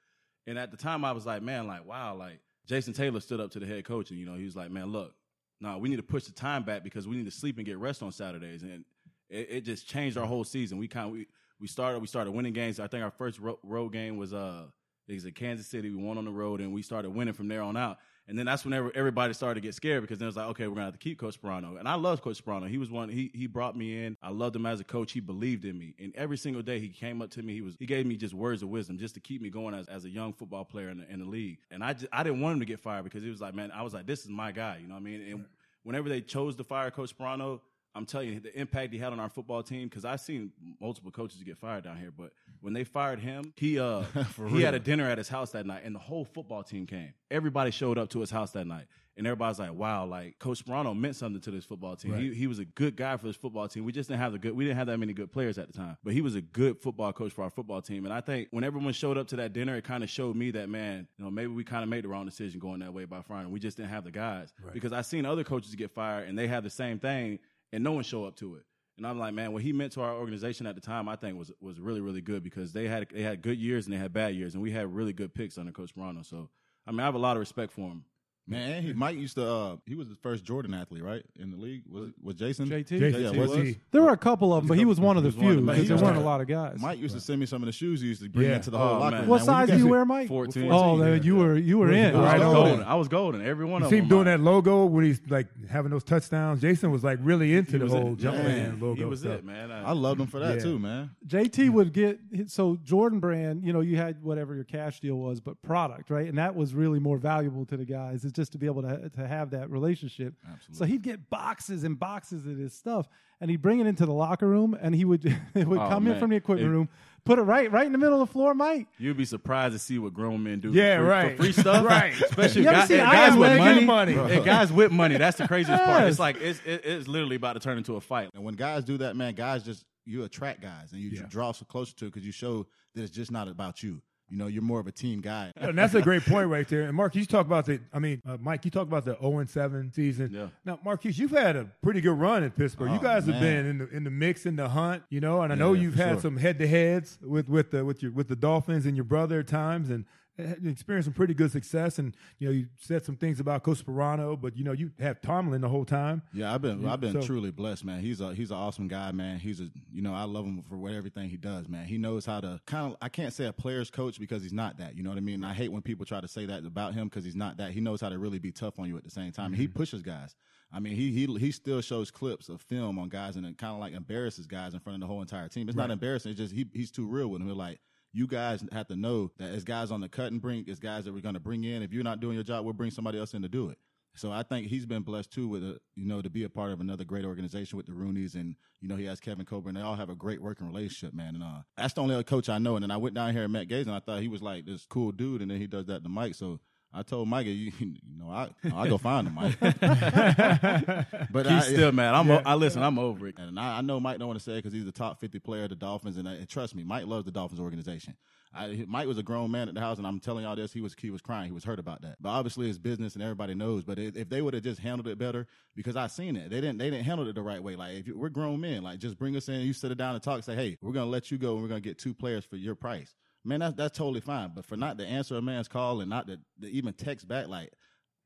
And at the time, I was like, man, like, wow, like Jason Taylor stood up to the head coach, and you know, he was like, man, look, no, we need to push the time back because we need to sleep and get rest on Saturdays. And it, it just changed our whole season. We kind of we, we started we started winning games. I think our first ro- road game was uh it was at Kansas City. We won on the road and we started winning from there on out. And then that's whenever everybody started to get scared because then it was like, okay, we're gonna have to keep Coach Sparano. And I love Coach Sparano. He was one. He he brought me in. I loved him as a coach. He believed in me. And every single day he came up to me. He was he gave me just words of wisdom just to keep me going as, as a young football player in the, in the league. And I just, I didn't want him to get fired because he was like, man, I was like, this is my guy. You know what I mean? And whenever they chose to fire Coach Sparano, I'm telling you the impact he had on our football team because I've seen multiple coaches get fired down here, but when they fired him, he uh he had a dinner at his house that night, and the whole football team came. Everybody showed up to his house that night, and everybody's like, "Wow, like Coach Sparano meant something to this football team. He he was a good guy for this football team. We just didn't have the good. We didn't have that many good players at the time, but he was a good football coach for our football team. And I think when everyone showed up to that dinner, it kind of showed me that man, you know, maybe we kind of made the wrong decision going that way by firing. We just didn't have the guys because I seen other coaches get fired and they had the same thing and no one show up to it. And I'm like, man, what he meant to our organization at the time, I think was was really really good because they had they had good years and they had bad years, and we had really good picks under Coach Sparano. So I mean, I have a lot of respect for him. Man, he Mike used to. Uh, he was the first Jordan athlete, right, in the league. Was was Jason? JT? Jason Yeah, was was. he? There were a couple of them, but he was one of the He one of few the- because there weren't a lot of guys. Mike used to send me some of the shoes he used to bring Yeah. into the whole Oh, locker man. room. what Man, size do you wear, Mike? 14. Oh, man, you were you were in I I right was golden. I was golden. Every one You of see them. him doing Mike. that logo when he's like having those touchdowns. Jason was like really into He the whole it. jump Yeah. man logo. He was stuff. it, man. I loved him for that Yeah. too, man. JT would get so Jordan Brand, you know, you had whatever your cash deal was, but product, right? And that was really more valuable to the guys is just to be able to to have that relationship. Absolutely. So he'd get boxes and boxes of his stuff, and he'd bring it into the locker room, and he would it would Oh, come in from the equipment It- room, put it right right in the middle of the floor, Mike. You'd be surprised to see what grown men do. Yeah, for right. for free stuff. Right. Especially You guys, seen guys with money. Money. And guys with money. That's the craziest part. It's like it's it, it's literally about to turn into a fight. And when guys do that, man, guys just you attract guys and you Yeah. draw so closer to it because you show that it's just not about you. You know, you're more of a team guy. And that's a great point right there. And Mark, you talk about the, I mean, uh, Mike, you talk about the 0 and 7 season. Yeah. Now, Maurkice, you've had a pretty good run in Pittsburgh. you Oh, guys have been in the in the mix, in the hunt, you know. And I know Yeah, you've had sure. some head to heads with with the with your with the Dolphins and your brother at times, and had experienced some pretty good success. And you know, you said some things about Coach Sperano, but you know, you have Tomlin the whole time. Yeah, I've been I've been so- truly blessed, man. He's a he's an awesome guy, man. He's a you know I love him for what everything he does, man. He knows how to kind of I can't say a player's coach because he's not that. You know what I mean? And I hate when people try to say that about him because he's not that. He knows how to really be tough on you at the same time. And He mm-hmm. pushes guys. I mean, he he he still shows clips of film on guys and kind of like embarrasses guys in front of the whole entire team. It's not embarrassing. It's just he he's too real with them. He're like. You guys have to know that as guys on the cutting brink, as guys that we're going to bring in. If you're not doing your job, we'll bring somebody else in to do it. So I think he's been blessed too with a, you know to be a part of another great organization with the Rooneys and you know he has Kevin Colbert. They all have a great working relationship, man. And uh, that's the only other coach I know. And then I went down here and met Gase and I thought he was like this cool dude. And then he does that to Mike. So I told Mike, you, you know, I I go find him, Mike. but I, He's still mad. I'm I listen. I'm over it. and I, I know Mike don't want to say it because he's the top 50 player of the Dolphins, and, uh, and trust me, Mike loves the Dolphins organization. I, Mike was a grown man at the house, and I'm telling y'all this, he was he was crying, he was hurt about that. But obviously, it's business, and everybody knows. But if, if they would have just handled it better, because I seen it, they didn't they didn't handle it the right way. Like if you, we're grown men, like just bring us in, you sit it down and talk, say, hey, we're gonna let you go, and we're gonna get two players for your price. Man, that's that's totally fine. But for not to answer a man's call and not to, to even text back, like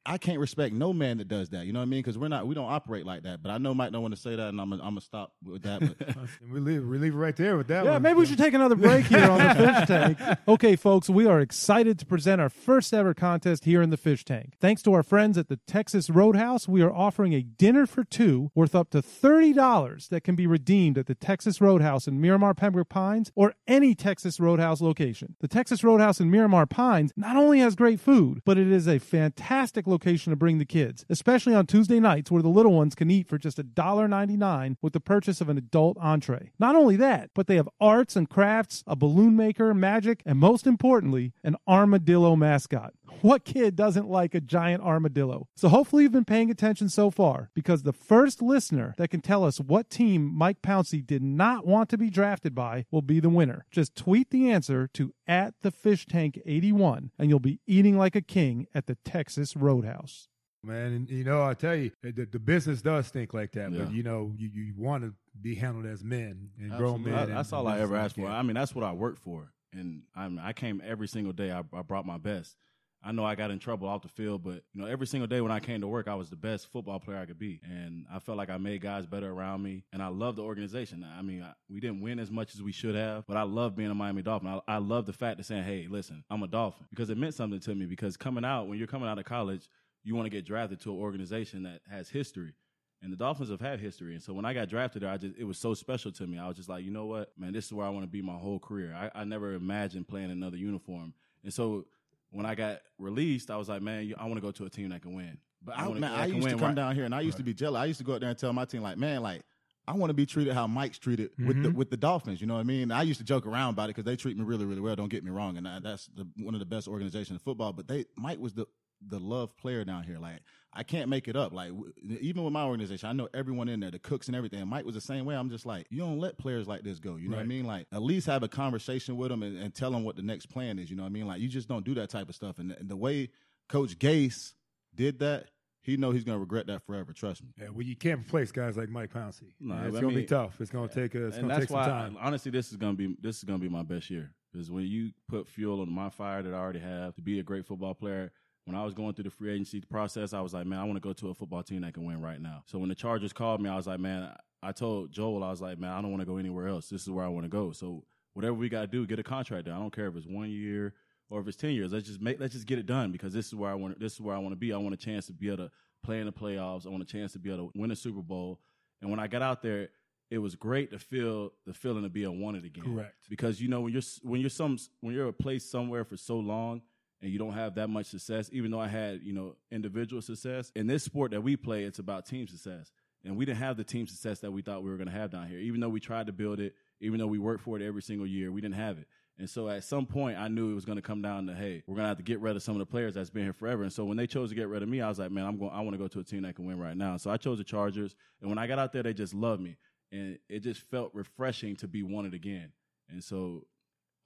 I can't respect no man that does that. You know what I mean? Because we're not, we don't operate like that. But I know Mike don't want to say that, and I'm, gonna- I'm gonna stop with that. But we leave we leave it right there with that Yeah, one. maybe we should take another break here on the fish tank. Okay, folks, we are excited to present our first ever contest here in the fish tank. Thanks to our friends at the Texas Roadhouse, we are offering a dinner for two worth up to $30 that can be redeemed at the Texas Roadhouse in Miramar Pembroke Pines or any Texas Roadhouse location. The Texas Roadhouse in Miramar Pines not only has great food, but it is a fantastic location to bring the kids, especially on Tuesday nights where the little ones can eat for just $1.99 with the purchase of an adult entree. Not only that, but they have arts and crafts, a balloon maker, magic, and most importantly, an armadillo mascot. What kid doesn't like a giant armadillo? So hopefully you've been paying attention so far because the first listener that can tell us what team Mike Pouncey did not want to be drafted by will be the winner. Just tweet the answer to at the fish tank 81 and you'll be eating like a king at the Texas Roadhouse. Man, and you know, I tell you, eh, the, the business does think like that, Yeah. but you know, you, you want to be handled as men and grown men. I- and- that's all I ever asked for. I mean, that's what I worked for, and I mean, I came every single day. I, I brought my best. I know I got in trouble off the field, but you know, every single day when I came to work, I was the best football player I could be, and I felt like I made guys better around me, and I love the organization. I mean, I, we didn't win as much as we should have, but I love being a Miami Dolphin. I, I love the fact of saying, "Hey, listen, I'm a Dolphin," because it meant something to me. Because coming out, when you're coming out of college, you want to get drafted to an organization that has history. And the Dolphins have had history. And so when I got drafted there, I just it was so special to me. I was just like, you know what, man, this is where I want to be my whole career. I, I never imagined playing another uniform. And so when I got released, I was like, man, I want to go to a team that can win. But I, wanna- man, that I used to come right- down here and I used to be jealous. I used to go out there and tell my team, like, man, like, I want to be treated how Mike's treated with Mm-hmm. the with the Dolphins. You know what I mean? I used to joke around about it because they treat me really, really well. Don't get me wrong, and I, that's the, one of the best organizations in football. But they Mike was the the love player down here. Like I can't make it up. Like w- even with my organization, I know everyone in there, the cooks and everything. And Mike was the same way. I'm just like, you don't let players like this go. You know what I mean? Like at least have a conversation with them and, and tell them what the next plan is. You know what I mean? Like you just don't do that type of stuff. And, and the way Coach Gase did that, he know he's gonna regret that forever. Trust me. Yeah, well, you can't replace guys like Mike Pouncey. No, Yeah, it's I gonna be tough. It's gonna take a, it's and gonna that's take some why, time. honestly, this is gonna be this is gonna be my best year because when you put fuel on my fire that I already have to be a great football player. When I was going through the free agency process, I was like, man, I want to go to a football team that can win right now. So when the Chargers called me, I was like, man, I told Joel, I was like, man, I don't want to go anywhere else. This is where I want to go. So whatever we got to do, get a contract done. I don't care if it's one year or if it's ten years. Let's just make let's just get it done because this is where I want this is where I want to be. I want a chance to be able to play in the playoffs. I want a chance to be able to win a Super Bowl. And when I got out there, it was great to feel the feeling of being wanted again. Correct. Because you know when you're when you're some when you're a place somewhere for so long and you don't have that much success, even though I had you know individual success in this sport that we play, it's about team success. And we didn't have the team success that we thought we were going to have down here. Even though we tried to build it, even though we worked for it every single year, we didn't have it. And so at some point, I knew it was going to come down to, hey, we're going to have to get rid of some of the players that's been here forever. And so when they chose to get rid of me, I was like, man, I'm going. I want to go to a team that can win right now. So I chose the Chargers. And when I got out there, they just loved me, and it just felt refreshing to be wanted again. And so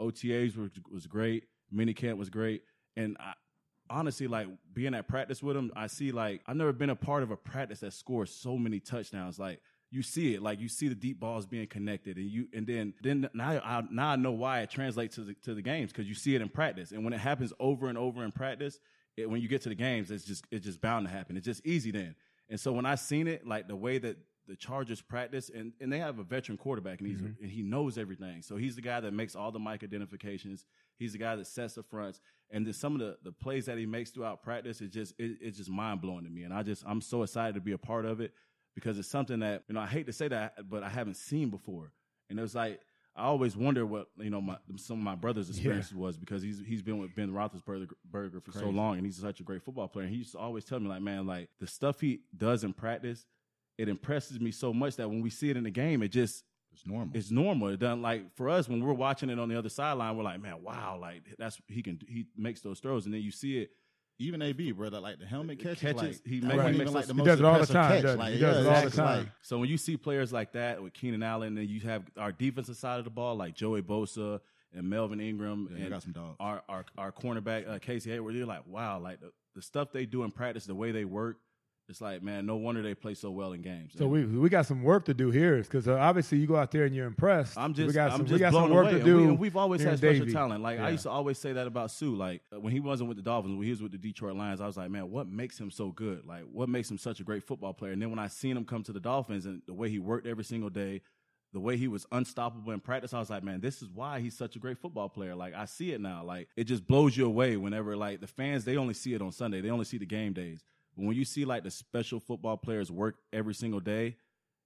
OTAs was was great. Minicamp was great, and I, honestly, like being at practice with him, I see like I've never been a part of a practice that scores so many touchdowns. Like you see it, like you see the deep balls being connected, and you and then then now I now I know why it translates to the to the games because you see it in practice, and when it happens over and over in practice, it, when you get to the games, it's just it's just bound to happen. It's just easy then. And so when I seen it, like the way that the Chargers practice, and, and they have a veteran quarterback, and he's mm-hmm. and he knows everything. So he's the guy that makes all the mic identifications. He's the guy that sets the fronts, and then some of the, the plays that he makes throughout practice is just it, it's just mind blowing to me. And I just I'm so excited to be a part of it because it's something that you know I hate to say that, but I haven't seen before. And it was like I always wonder what you know my, some of my brother's experiences was because he's he's been with Ben Roethlisberger Burger for so long, and he's such a great football player. And he used to always tell me like, man, like the stuff he does in practice, it impresses me so much that when we see it in the game, it just It's normal. it's normal. It doesn't like for us when we're watching it on the other sideline, we're like, man, wow, like that's he can he makes those throws, and then you see it. even AB, brother, like the helmet catches, Catches, like, he that make- wasn't he even makes like those- the he most does it all the time, catch. doesn't he? Like, He does yeah, it all the time. Like, So when you see players like that with Keenan Allen, and you have our defensive side of the ball like Joey Bosa and Melvin Ingram, Yeah, they and got some dogs. our our our cornerback uh, Casey Hayward, you're like, wow, like the, the stuff they do in practice, the way they work, it's like, man, no wonder they play so well in games. So we we got some work to do here, because uh, obviously you go out there and you're impressed. I'm just, we got I'm some, just we got some work away. to And do. We, and we've always had special Davie. talent. Like Yeah. I used to always say that about Suh. Like when he wasn't with the Dolphins, when he was with the Detroit Lions, I was like, man, what makes him so good? Like what makes him such a great football player? And then when I seen him come to the Dolphins and the way he worked every single day, the way he was unstoppable in practice, I was like, man, this is why he's such a great football player. Like I see it now. Like it just blows you away whenever like the fans they only see it on Sunday. They only see the game days. But when you see like the special football players work every single day,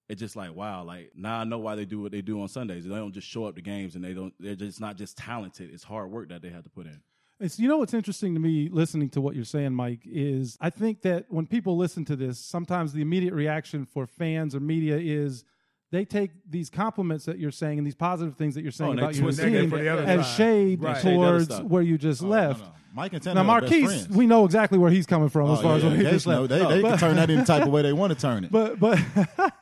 it's just like wow like now i know why they do what they do on sundays they don't just show up to games and they don't they're just not just talented it's hard work that they have to put in It's, you know what's interesting to me listening to what you're saying, Mike, is I think that when people listen to this, sometimes the immediate reaction for fans or media is they take these compliments that you're saying and these positive things that you're saying Oh, about your team for the other as shade Right. Shade towards stuff. where you just oh, left. No, no. Mike and Tannehill Now, Maurkice, we know exactly where he's coming from as Oh, far as yeah, he yeah. just They, know- they, they can turn that any type of way they want to turn it. But but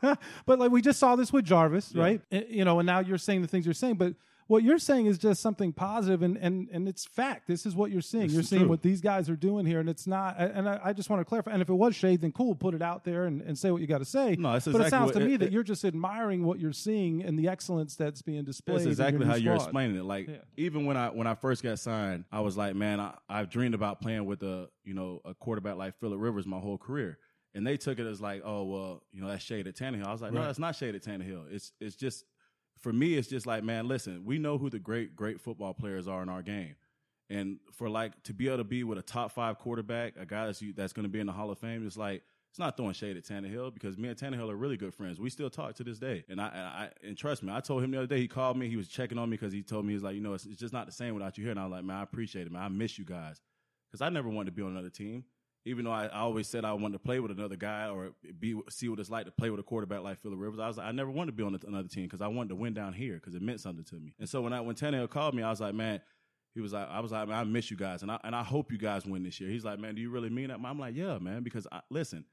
but like we just saw this with Jarvis, right? Uh, You know, and now you're saying the things you're saying, but what you're saying is just something positive and and and it's fact. This is what you're seeing. you're seeing true. what these guys are doing here, and it's not. And I, I just want to clarify. And if it was shade, then cool, put it out there and, and say what you got to say. No, that's but it sounds to me it- that it- you're just admiring what you're seeing and the excellence that's being displayed. That's exactly how you're squad. explaining it. Like Yeah. even when I when I first got signed, I was like, man, I, I've dreamed about playing with a you know a quarterback like Philip Rivers my whole career, and they took it as like, oh well, you know that's shade at Tannehill. I was like, no, Right. that's not shade at Tannehill. It's it's just for me, it's just like, man, listen, we know who the great great football players are in our game. And for like to be able to be with a top five quarterback, a guy that's that's going to be in the Hall of Fame, it's like it's not throwing shade at Tannehill because me and Tannehill are really good friends. We still talk to this day, and I, I and trust me, I told him the other day. He called me. He was checking on me because he told me he's like, you know, it's, it's just not the same without you here. And I was like, man, I appreciate it, man. I miss you guys because I never wanted to be on another team. Even though I, I always said I wanted to play with another guy or be see what it's like to play with a quarterback like Philip Rivers, I was like, I never wanted to be on another team because I wanted to win down here because it meant something to me. And so when I when Tannehill called me, I was like, man, he was like, I was like, man, I miss you guys, and I and I hope you guys win this year. He's like, man, do you really mean that? I'm like, yeah, man, because I, listen,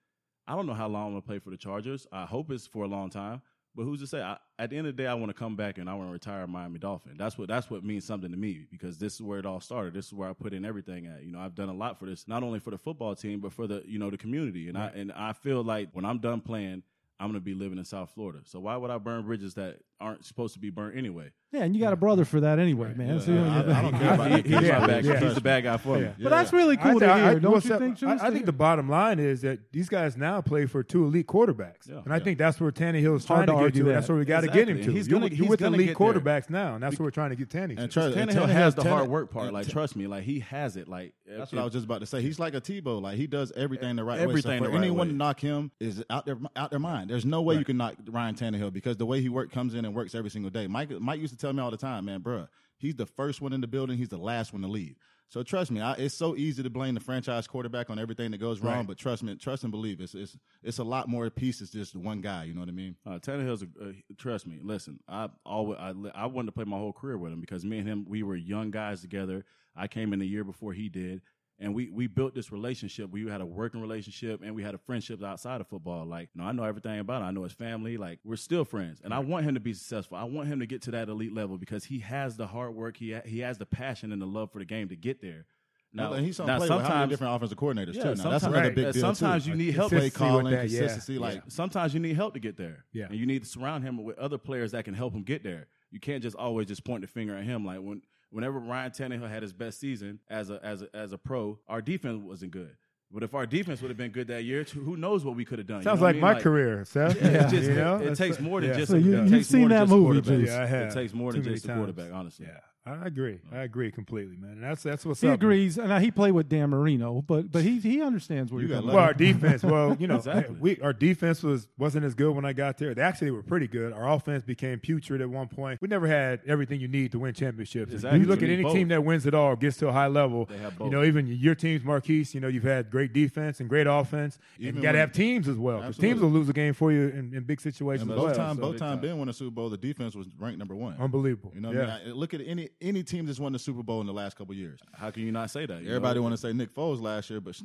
I don't know how long I'm gonna play for the Chargers. I hope it's for a long time, but who's to say? I, at the end of the day, I want to come back and I want to retire Miami Dolphin. That's what that's what means something to me because this is where it all started. This is where I put in everything at. You know, I've done a lot for this, not only for the football team, but for the you know the community. And I and I feel like when I'm done playing. I'm gonna be living in South Florida, so why would I burn bridges that aren't supposed to be burnt anyway? Yeah, and you got a brother for that anyway, man. So you don't I, I don't care about He- he's Yeah, my bad. yeah. He's the bad guy for me. Yeah. But that's really I cool to think- I- hear, don't you think? I, Juice? I think the bottom line is that these guys now play for two elite quarterbacks, Yeah. and I think that's where Tannehill's is trying to to, get to. that. That's where we got to Exactly. get him to. He's gonna- you're he's with gonna elite get there. quarterbacks now, and that's where we're trying to get Tanny. And to. trust- Tannehill Tannehill- has the hard work part. Like, trust me, like he has it. Like That's what I was just about to say. He's like a Tebow. Like he does everything the right Everything way. So the for anyone to knock him is out their out their mind. There's no way you can knock Ryan Tannehill because the way he work comes in and works every single day. Mike Mike used to tell me all the time, man, bruh, he's the first one in the building. He's the last one to leave. So trust me, I, it's so easy to blame the franchise quarterback on everything that goes wrong. Right. But trust me, trust and believe, it's it's it's a lot more pieces just one guy. You know what I mean? Uh, Tannehill's a, uh, trust me. Listen, I always I, I wanted to play my whole career with him because me and him we were young guys together. I came in a year before he did, and we we built this relationship. We had a working relationship and we had a friendship outside of football. Like, you know, I know everything about him. I know his family. Like, we're still friends, and I want him to be successful. I want him to get to that elite level because he has the hard work. He ha- he has the passion and the love for the game to get there. Now, and he's on now play with how many sometimes- different offensive coordinators Yeah, too. Now that's another Right. big deal sometimes too. you need help. Play Consistency with calling, that, yeah. consistency. Like Yeah. sometimes you need help to get there. Yeah. And you need to surround him with other players that can help him get there. You can't just always just point the finger at him. Like when whenever Ryan Tannehill had his best season as a as a as a pro, our defense wasn't good. But if our defense would have been good that year, who knows what we could have done? you Sounds know like I mean? my career, Seth. Yeah, it's just- you know? it, it takes more than Yeah. just. So a, you- it you've seen that movie, quarterback. Juice. Yeah, I have. It takes more Too than just a times. quarterback, honestly. Yeah, I agree. I agree completely, man. And that's that's what's he up. agrees, and he played with Dan Marino, but but he he understands where You you're got coming Well, our defense, well, you know, Exactly. we our defense was wasn't as good when I got there. They actually were pretty good. Our offense became putrid at one point. We never had everything you need to win championships. And Exactly. You look at any both. team that wins it all, gets to a high level. They have You know, even your team's Maurkice. You know, you've had great defense and great offense, and Even you got to have teams as well. Because teams will lose a game for you in, in big situations And as both well. time, So- both time Ben won a Super Bowl. The defense was ranked number one. unbelievable. You know, what yeah. I mean, I, look at any any team that's won the Super Bowl in the last couple of years. How can you not say that? Everybody want to say Nick Foles last year, but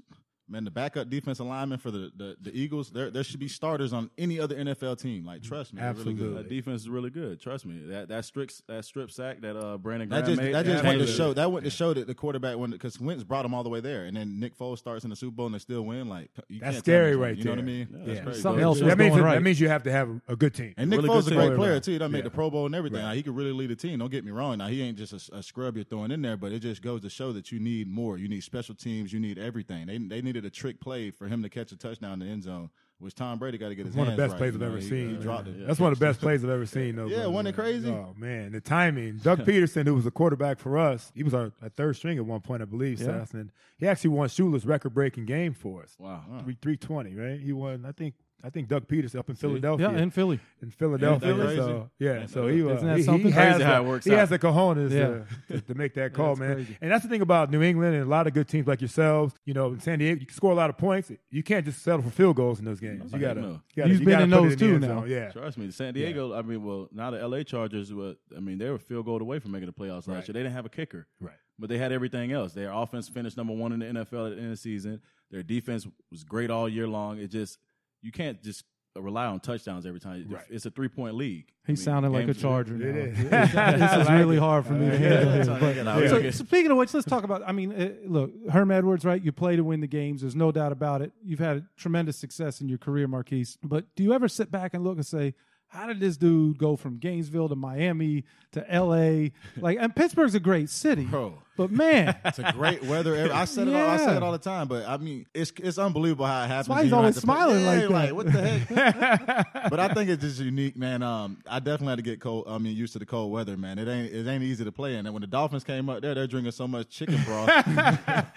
man, the backup defensive lineman for the, the, the Eagles, there there should be starters on any other NFL team. Like, trust me, they're really Absolutely. good. That defense is really good. Trust me. That that strip that strip sack that uh Brandon That Graham just made. that just went to show that went to show that the quarterback went because Wentz brought him all the way there, and then Nick Foles starts in the Super Bowl and they still win. Like you That's can't scary right You know what I there. mean? Yeah, That's yeah. crazy. Something But- else that means going that, right. that means you have to have a good team. And Nick Really Foles is a great player too. He done made the Pro Bowl and everything. Right. Now, he could really lead a team. Don't get me wrong. Now he ain't just a, a scrub you're throwing in there, but it just goes to show that you need more. You need special teams. You need everything. They they needed a trick play for him to catch a touchdown in the end zone, which Tom Brady got to get his one of the best right, plays I've know. ever He- seen. Uh, he dropped it. That's one of the best plays I've ever seen. Though, Yeah, wasn't it crazy? Oh man, the timing. Doug Pederson, who was a quarterback for us, he was our, our third string at one point, I believe. Seth, and he actually won Shula's record-breaking game for us. Wow. Three three twenty, right? He won, I think, I think Doug Peters up in Philadelphia. Yeah, in Philly. in Philadelphia. Isn't so yeah, so he, uh, Isn't that he, something? he has Crazy how the, it works he has the cojones Yeah. to, to, to make that call, that's man. crazy. And that's the thing about New England and a lot of good teams like yourselves. You know, in San Diego, you can score a lot of points. You can't just settle for field goals in those games. You gotta, no. you gotta, He's you been in those the too now. zone. Yeah, Trust me, San Diego. I mean, well, now the LA Chargers. Were, I mean, they were field goal away from making the playoffs last Right. year. They didn't have a kicker, right. but they had everything else. Their offense finished number one in the NFL at the end of the season. Their defense was great all year long. It just you can't just rely on touchdowns every time. Right. It's a three point league. I He mean, sounded like a Charger. It now. is. this is really hard for me to handle. Yeah, but- yeah, yeah. So, speaking of which, let's talk about. I mean, uh, look, Herm Edwards, right? You play to win the games. There's no doubt about it. You've had tremendous success in your career, Maurkice. But do you ever sit back and look and say, how did this dude go from Gainesville to Miami to L.A.? Like, and Pittsburgh's a great city, Bro. but man, It's a great weather. area. I said it. All, I say it all the time, but I mean, it's it's unbelievable how it happens. why he's always have to pay- smiling like that. Like, what the heck? but I think it's just unique, man. Um, I definitely had to get cold. I mean, used to the cold weather, man. It ain't it ain't easy to play in. And when the Dolphins came up there, they're drinking so much chicken broth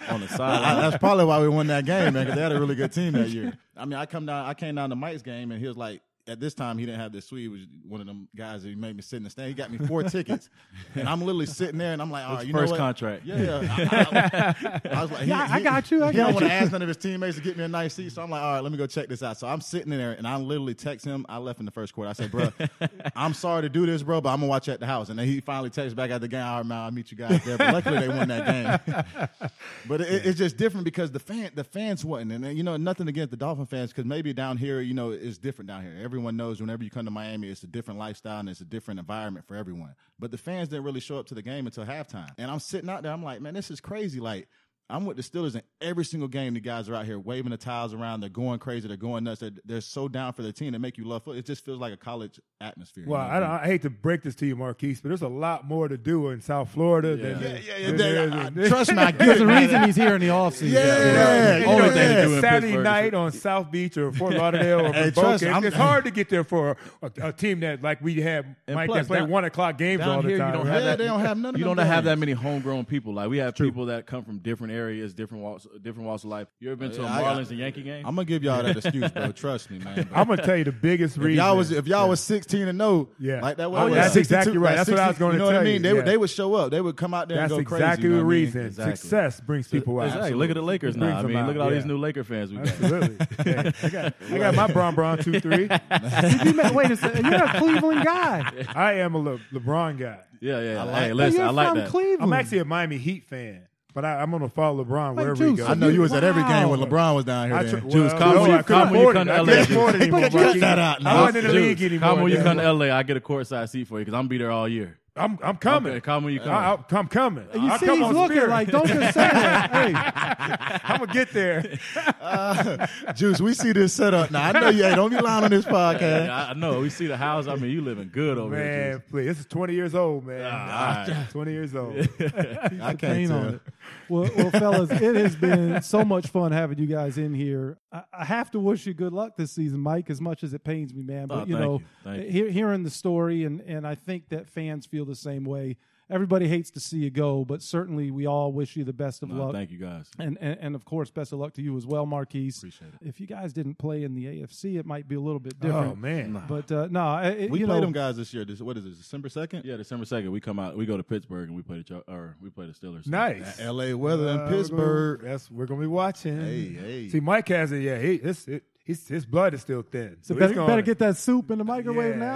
on the sideline. that's probably why we won that game, man, because they had a really good team that year. I mean, I come down, I came down to Mike's game, and he was like, at this time, he didn't have this suite. He was one of them guys that he made me sit in the stand. He got me four tickets, and I'm literally sitting there, and I'm like, oh, all right, His you know first what? contract. Yeah, yeah. I, I- I was like, Yeah, I got you, I he got don't want to ask none of his teammates to get me a nice seat, so I'm like, all right, let me go check this out. So I'm sitting in there, and I literally text him. I left in the first quarter. I said, bro, I'm sorry to do this, bro, but I'm gonna watch at the house. And then he finally texts back at the game. All right, man, I'll meet you guys there. But luckily, they won that game. But it, it's just different because the fan, the fans wasn't, and you know, nothing against the Dolphin fans because maybe down here, you know, it's different down here. Everyone knows whenever you come to Miami, it's a different lifestyle and it's a different environment for everyone. But the fans didn't really show up to the game until halftime, and I'm sitting out there, I'm like, man, this is crazy. Like. I'm with the Steelers in every single game. The guys are out here waving the towels around. They're going crazy. They're going nuts. They're, they're so down for their team. They make you love football. It just feels like a college atmosphere. you Well, know I, I'm don't- I hate to break this to you, Maurkice, but there's a lot more to do in South Florida than Yeah. than- Yeah, yeah, yeah. than They- there is I- in- trust me, I get there's a reason he's here in the offseason. Yeah, And, you Only know, thing to yeah, do Saturday Pittsburgh. night on South Beach or Fort Lauderdale or Hey, Boca, trust me, it's, hard to get there for a, a team that like we have And Mike plus, that play down- one o'clock games Down all the here, time. you don't right? have Yeah, that. they don't have none of You don't have that many homegrown people. Like we have people that come from different areas, different walks, different walks of life. You ever been to a Yeah, Marlins and Yankee game? I'm gonna give y'all that excuse, bro. Trust me, man. I'm gonna tell you the biggest if reason. y'all was if y'all was 16 and 0, Yeah. like that. Oh, was yeah. it, That's exactly right. like That's what I was gonna You know what tell I mean? you, They yeah. would they would show up. They would come out there That's and go crazy. exactly you know the what I mean? reason. Exactly. Success brings people out. Exactly. Look at the Lakers Brings now. I them mean, out, look at all yeah. these new Laker fans we got. Absolutely. Hey, I got, I got my Bron Bron two three. You ma- wait a second. You're a Cleveland guy. I am a Le- LeBron guy. Yeah, yeah. like hey, listen, you're I like from that. Cleveland. I'm actually a Miami Heat fan, but I, I'm gonna follow LeBron Wait, wherever Juice, he I know you was at every game when LeBron was down here. I then. tr- Juice, well, come no, when you- I come when you come it. to I LA, can't Juice. afford it anymore. Cut that out I now. wasn't in the Juice, league anymore. Come when you come to LA, I get a courtside seat for you because I'm be there all year. I'm I'm coming. Okay, come when you come. I, am coming. You I'll see, come he's on looking Spirit. like, don't just say that. Hey, I'm gonna get there. Juice, we see this setup now. I know you. Hey, don't be lying on this podcast. Yeah, I I know. We see the house. I mean, you living good over here. Man, please. This is 20 years old, man. Ah, all right. 20 years old. I can't paint tell. Well, well, fellas, it has been so much fun having you guys in here. I, I have to wish you good luck this season, Mike. As much as it pains me, man, but Oh, you know, you. You. hearing the story, and and I think that fans feel the same way. Everybody hates to see you go, but certainly we all wish you the best of No, luck. thank you guys. And, and and of course, best of luck to you as well, Maurkice. Appreciate it. If you guys didn't play in the AFC, it might be a little bit different. Oh, man. But uh, no, it, We you played know, them guys this year. This, what is it? December second. Yeah, December second, we come out. We go to Pittsburgh and we play the or we play the Steelers. Nice. L.A. weather Uh, in we're Pittsburgh. gonna- That's we're gonna be watching. Hey, hey. See, Mike has it. Yeah, he, it's, it, his, his blood is still thin. so So better, gonna- better get that soup in the microwave Yeah, now.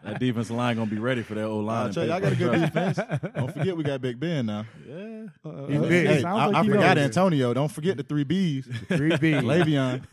That defensive line gonna be ready for that old line. I'll you, I got a good defense. Don't forget we got Big Ben now. Yeah. Uh, He's uh, big. Hey, I, like I forgot. Antonio. Don't forget the three B's. Three Bs. Le'Veon.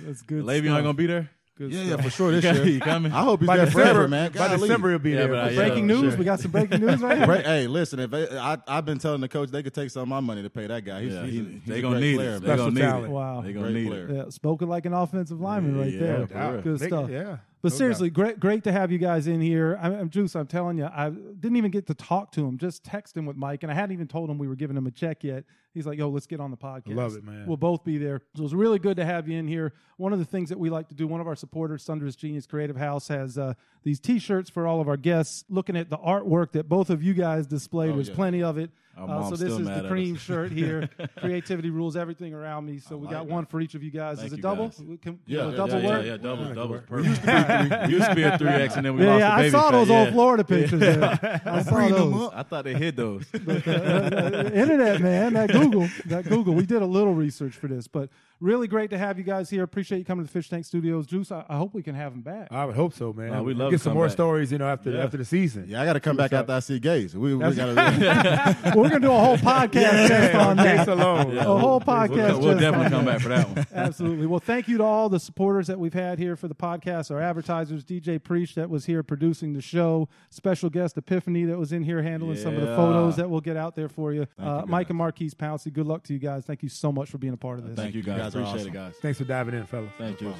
That's good. Le'Veon stuff. gonna be there. Good Yeah, stuff. yeah, for sure this You year. you coming? I hope he's By there December, forever, man. by Golly. December he'll be Yeah, there. but I- for uh, yeah. Breaking news. sure. We got some breaking news right here. Right, hey, listen. If they, I, I've been telling the coach they could take some of my money to pay that guy. He's, Yeah, he's, he's they a gonna great need player, it. man. They Special gonna need talent. it. Wow. They gonna Great need player. it. Yeah, spoken like an offensive lineman right Yeah, there. Good They- stuff. Yeah. But No seriously, doubt. great, great to have you guys in here. I'm, I'm Juice. I'm telling you, I didn't even get to talk to him. Just text him with Mike, and I hadn't even told him we were giving him a check yet. He's like, "Yo, let's get on the podcast." love it, man. We'll both be there. So it's really good to have you in here. One of the things that we like to do, one of our supporters, Thunderous Genius Creative House, has uh, these T-shirts for all of our guests. Looking at the artwork that both of you guys displayed, Oh, there's yeah. plenty of it. Uh, so this is the cream shirt here. Creativity rules everything around me. So we like got it. one for each of you guys. Thank is it double? guys. Can, Yeah, yeah, double yeah, work? yeah, yeah, double, Yeah, double. Perfect. Used to be a three X, and then we Yeah, lost yeah, the I saw those old Florida pictures. I saw those. I thought they hid those. Uh, uh, uh, internet, man. That Google, that Google. We did a little research for this, but really great to have you guys here. Appreciate you coming to the Fish Tank Studios. Juice, I, I hope we can have him back. I would hope so, man. Nah, we love get to some more back. stories, you know, after Yeah. after the season. Yeah, I got to come back What's after I see Gase. We, we got to. We're gonna do a whole podcast just on Gase that. alone. A whole We'll, podcast. we'll just definitely come back for that one. Absolutely. Well, thank you to all the supporters that we've had here for the podcast, our advertisers, DJ Preach that was here producing the show, special guest Epiphany that was in here handling some of the photos that we'll get out there for you. Uh, you, Mike and Maurkice Pouncey, good luck to you guys. Thank you so much for being a part of this. Thank you guys. Guys are Appreciate awesome. it, guys. Thanks for diving in, fellas. Thank you.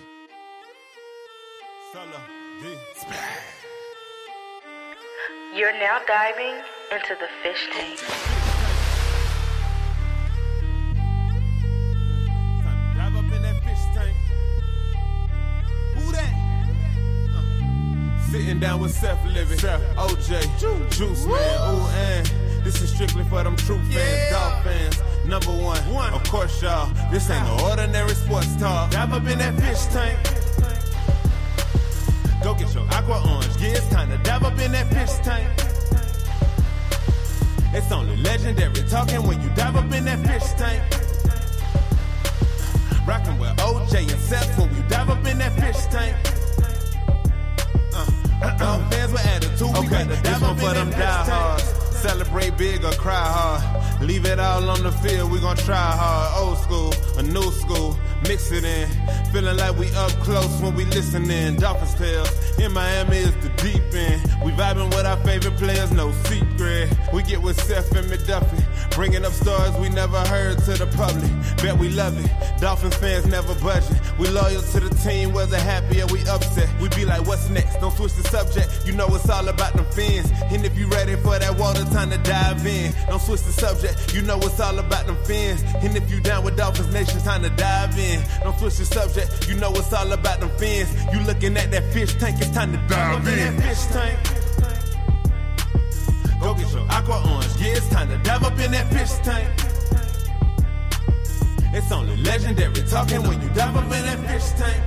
You're now diving into the fish tank. Dive up in that fish tank. Who that? Uh, Sitting down with Seth Living, OJ, Juice Man, ooh, and this is strictly for them true fans, dog fans. Number one, of course, y'all. This ain't no ordinary sports talk. Dive up in that fish tank. Go get your aqua orange. Yeah, it's time to dive up in that fish tank. It's only legendary talking when you dive up in that fish tank. Rockin' with OJ and Seth when we dive up in that fish tank. Uh, uh, fans with attitude, we Okay, to this dive one up for them diehards. tank. Celebrate big or cry hard. Leave it all on the field, we gon' try hard. Old school, a new school, mix it in. Feeling like we up close when we listening. Dolphins tales, in Miami is the deep end. We vibing with our favorite players, no secret. We get with Seth and McDuffie, bringing up stories we never heard to the public. Bet we love it. Dolphins fans never budging. We loyal to the team, whether happy or we upset. We be like, what's next? Don't switch the subject. You know it's all about them fins. And if you ready for that water, time to dive in. Don't switch the subject. You know it's all about them fins. And if you down with Dolphins Nation, time to dive in. Don't switch the subject. You know it's all about them fins. You looking at that fish tank, it's time to dive in that fish tank. Go get your aqua orange. Yeah, it's time to dive up in that fish tank. It's only legendary talking when you dive up in that fish tank.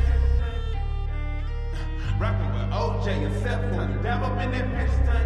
Rockin' with OJ and Seth when you dive up in that fish tank.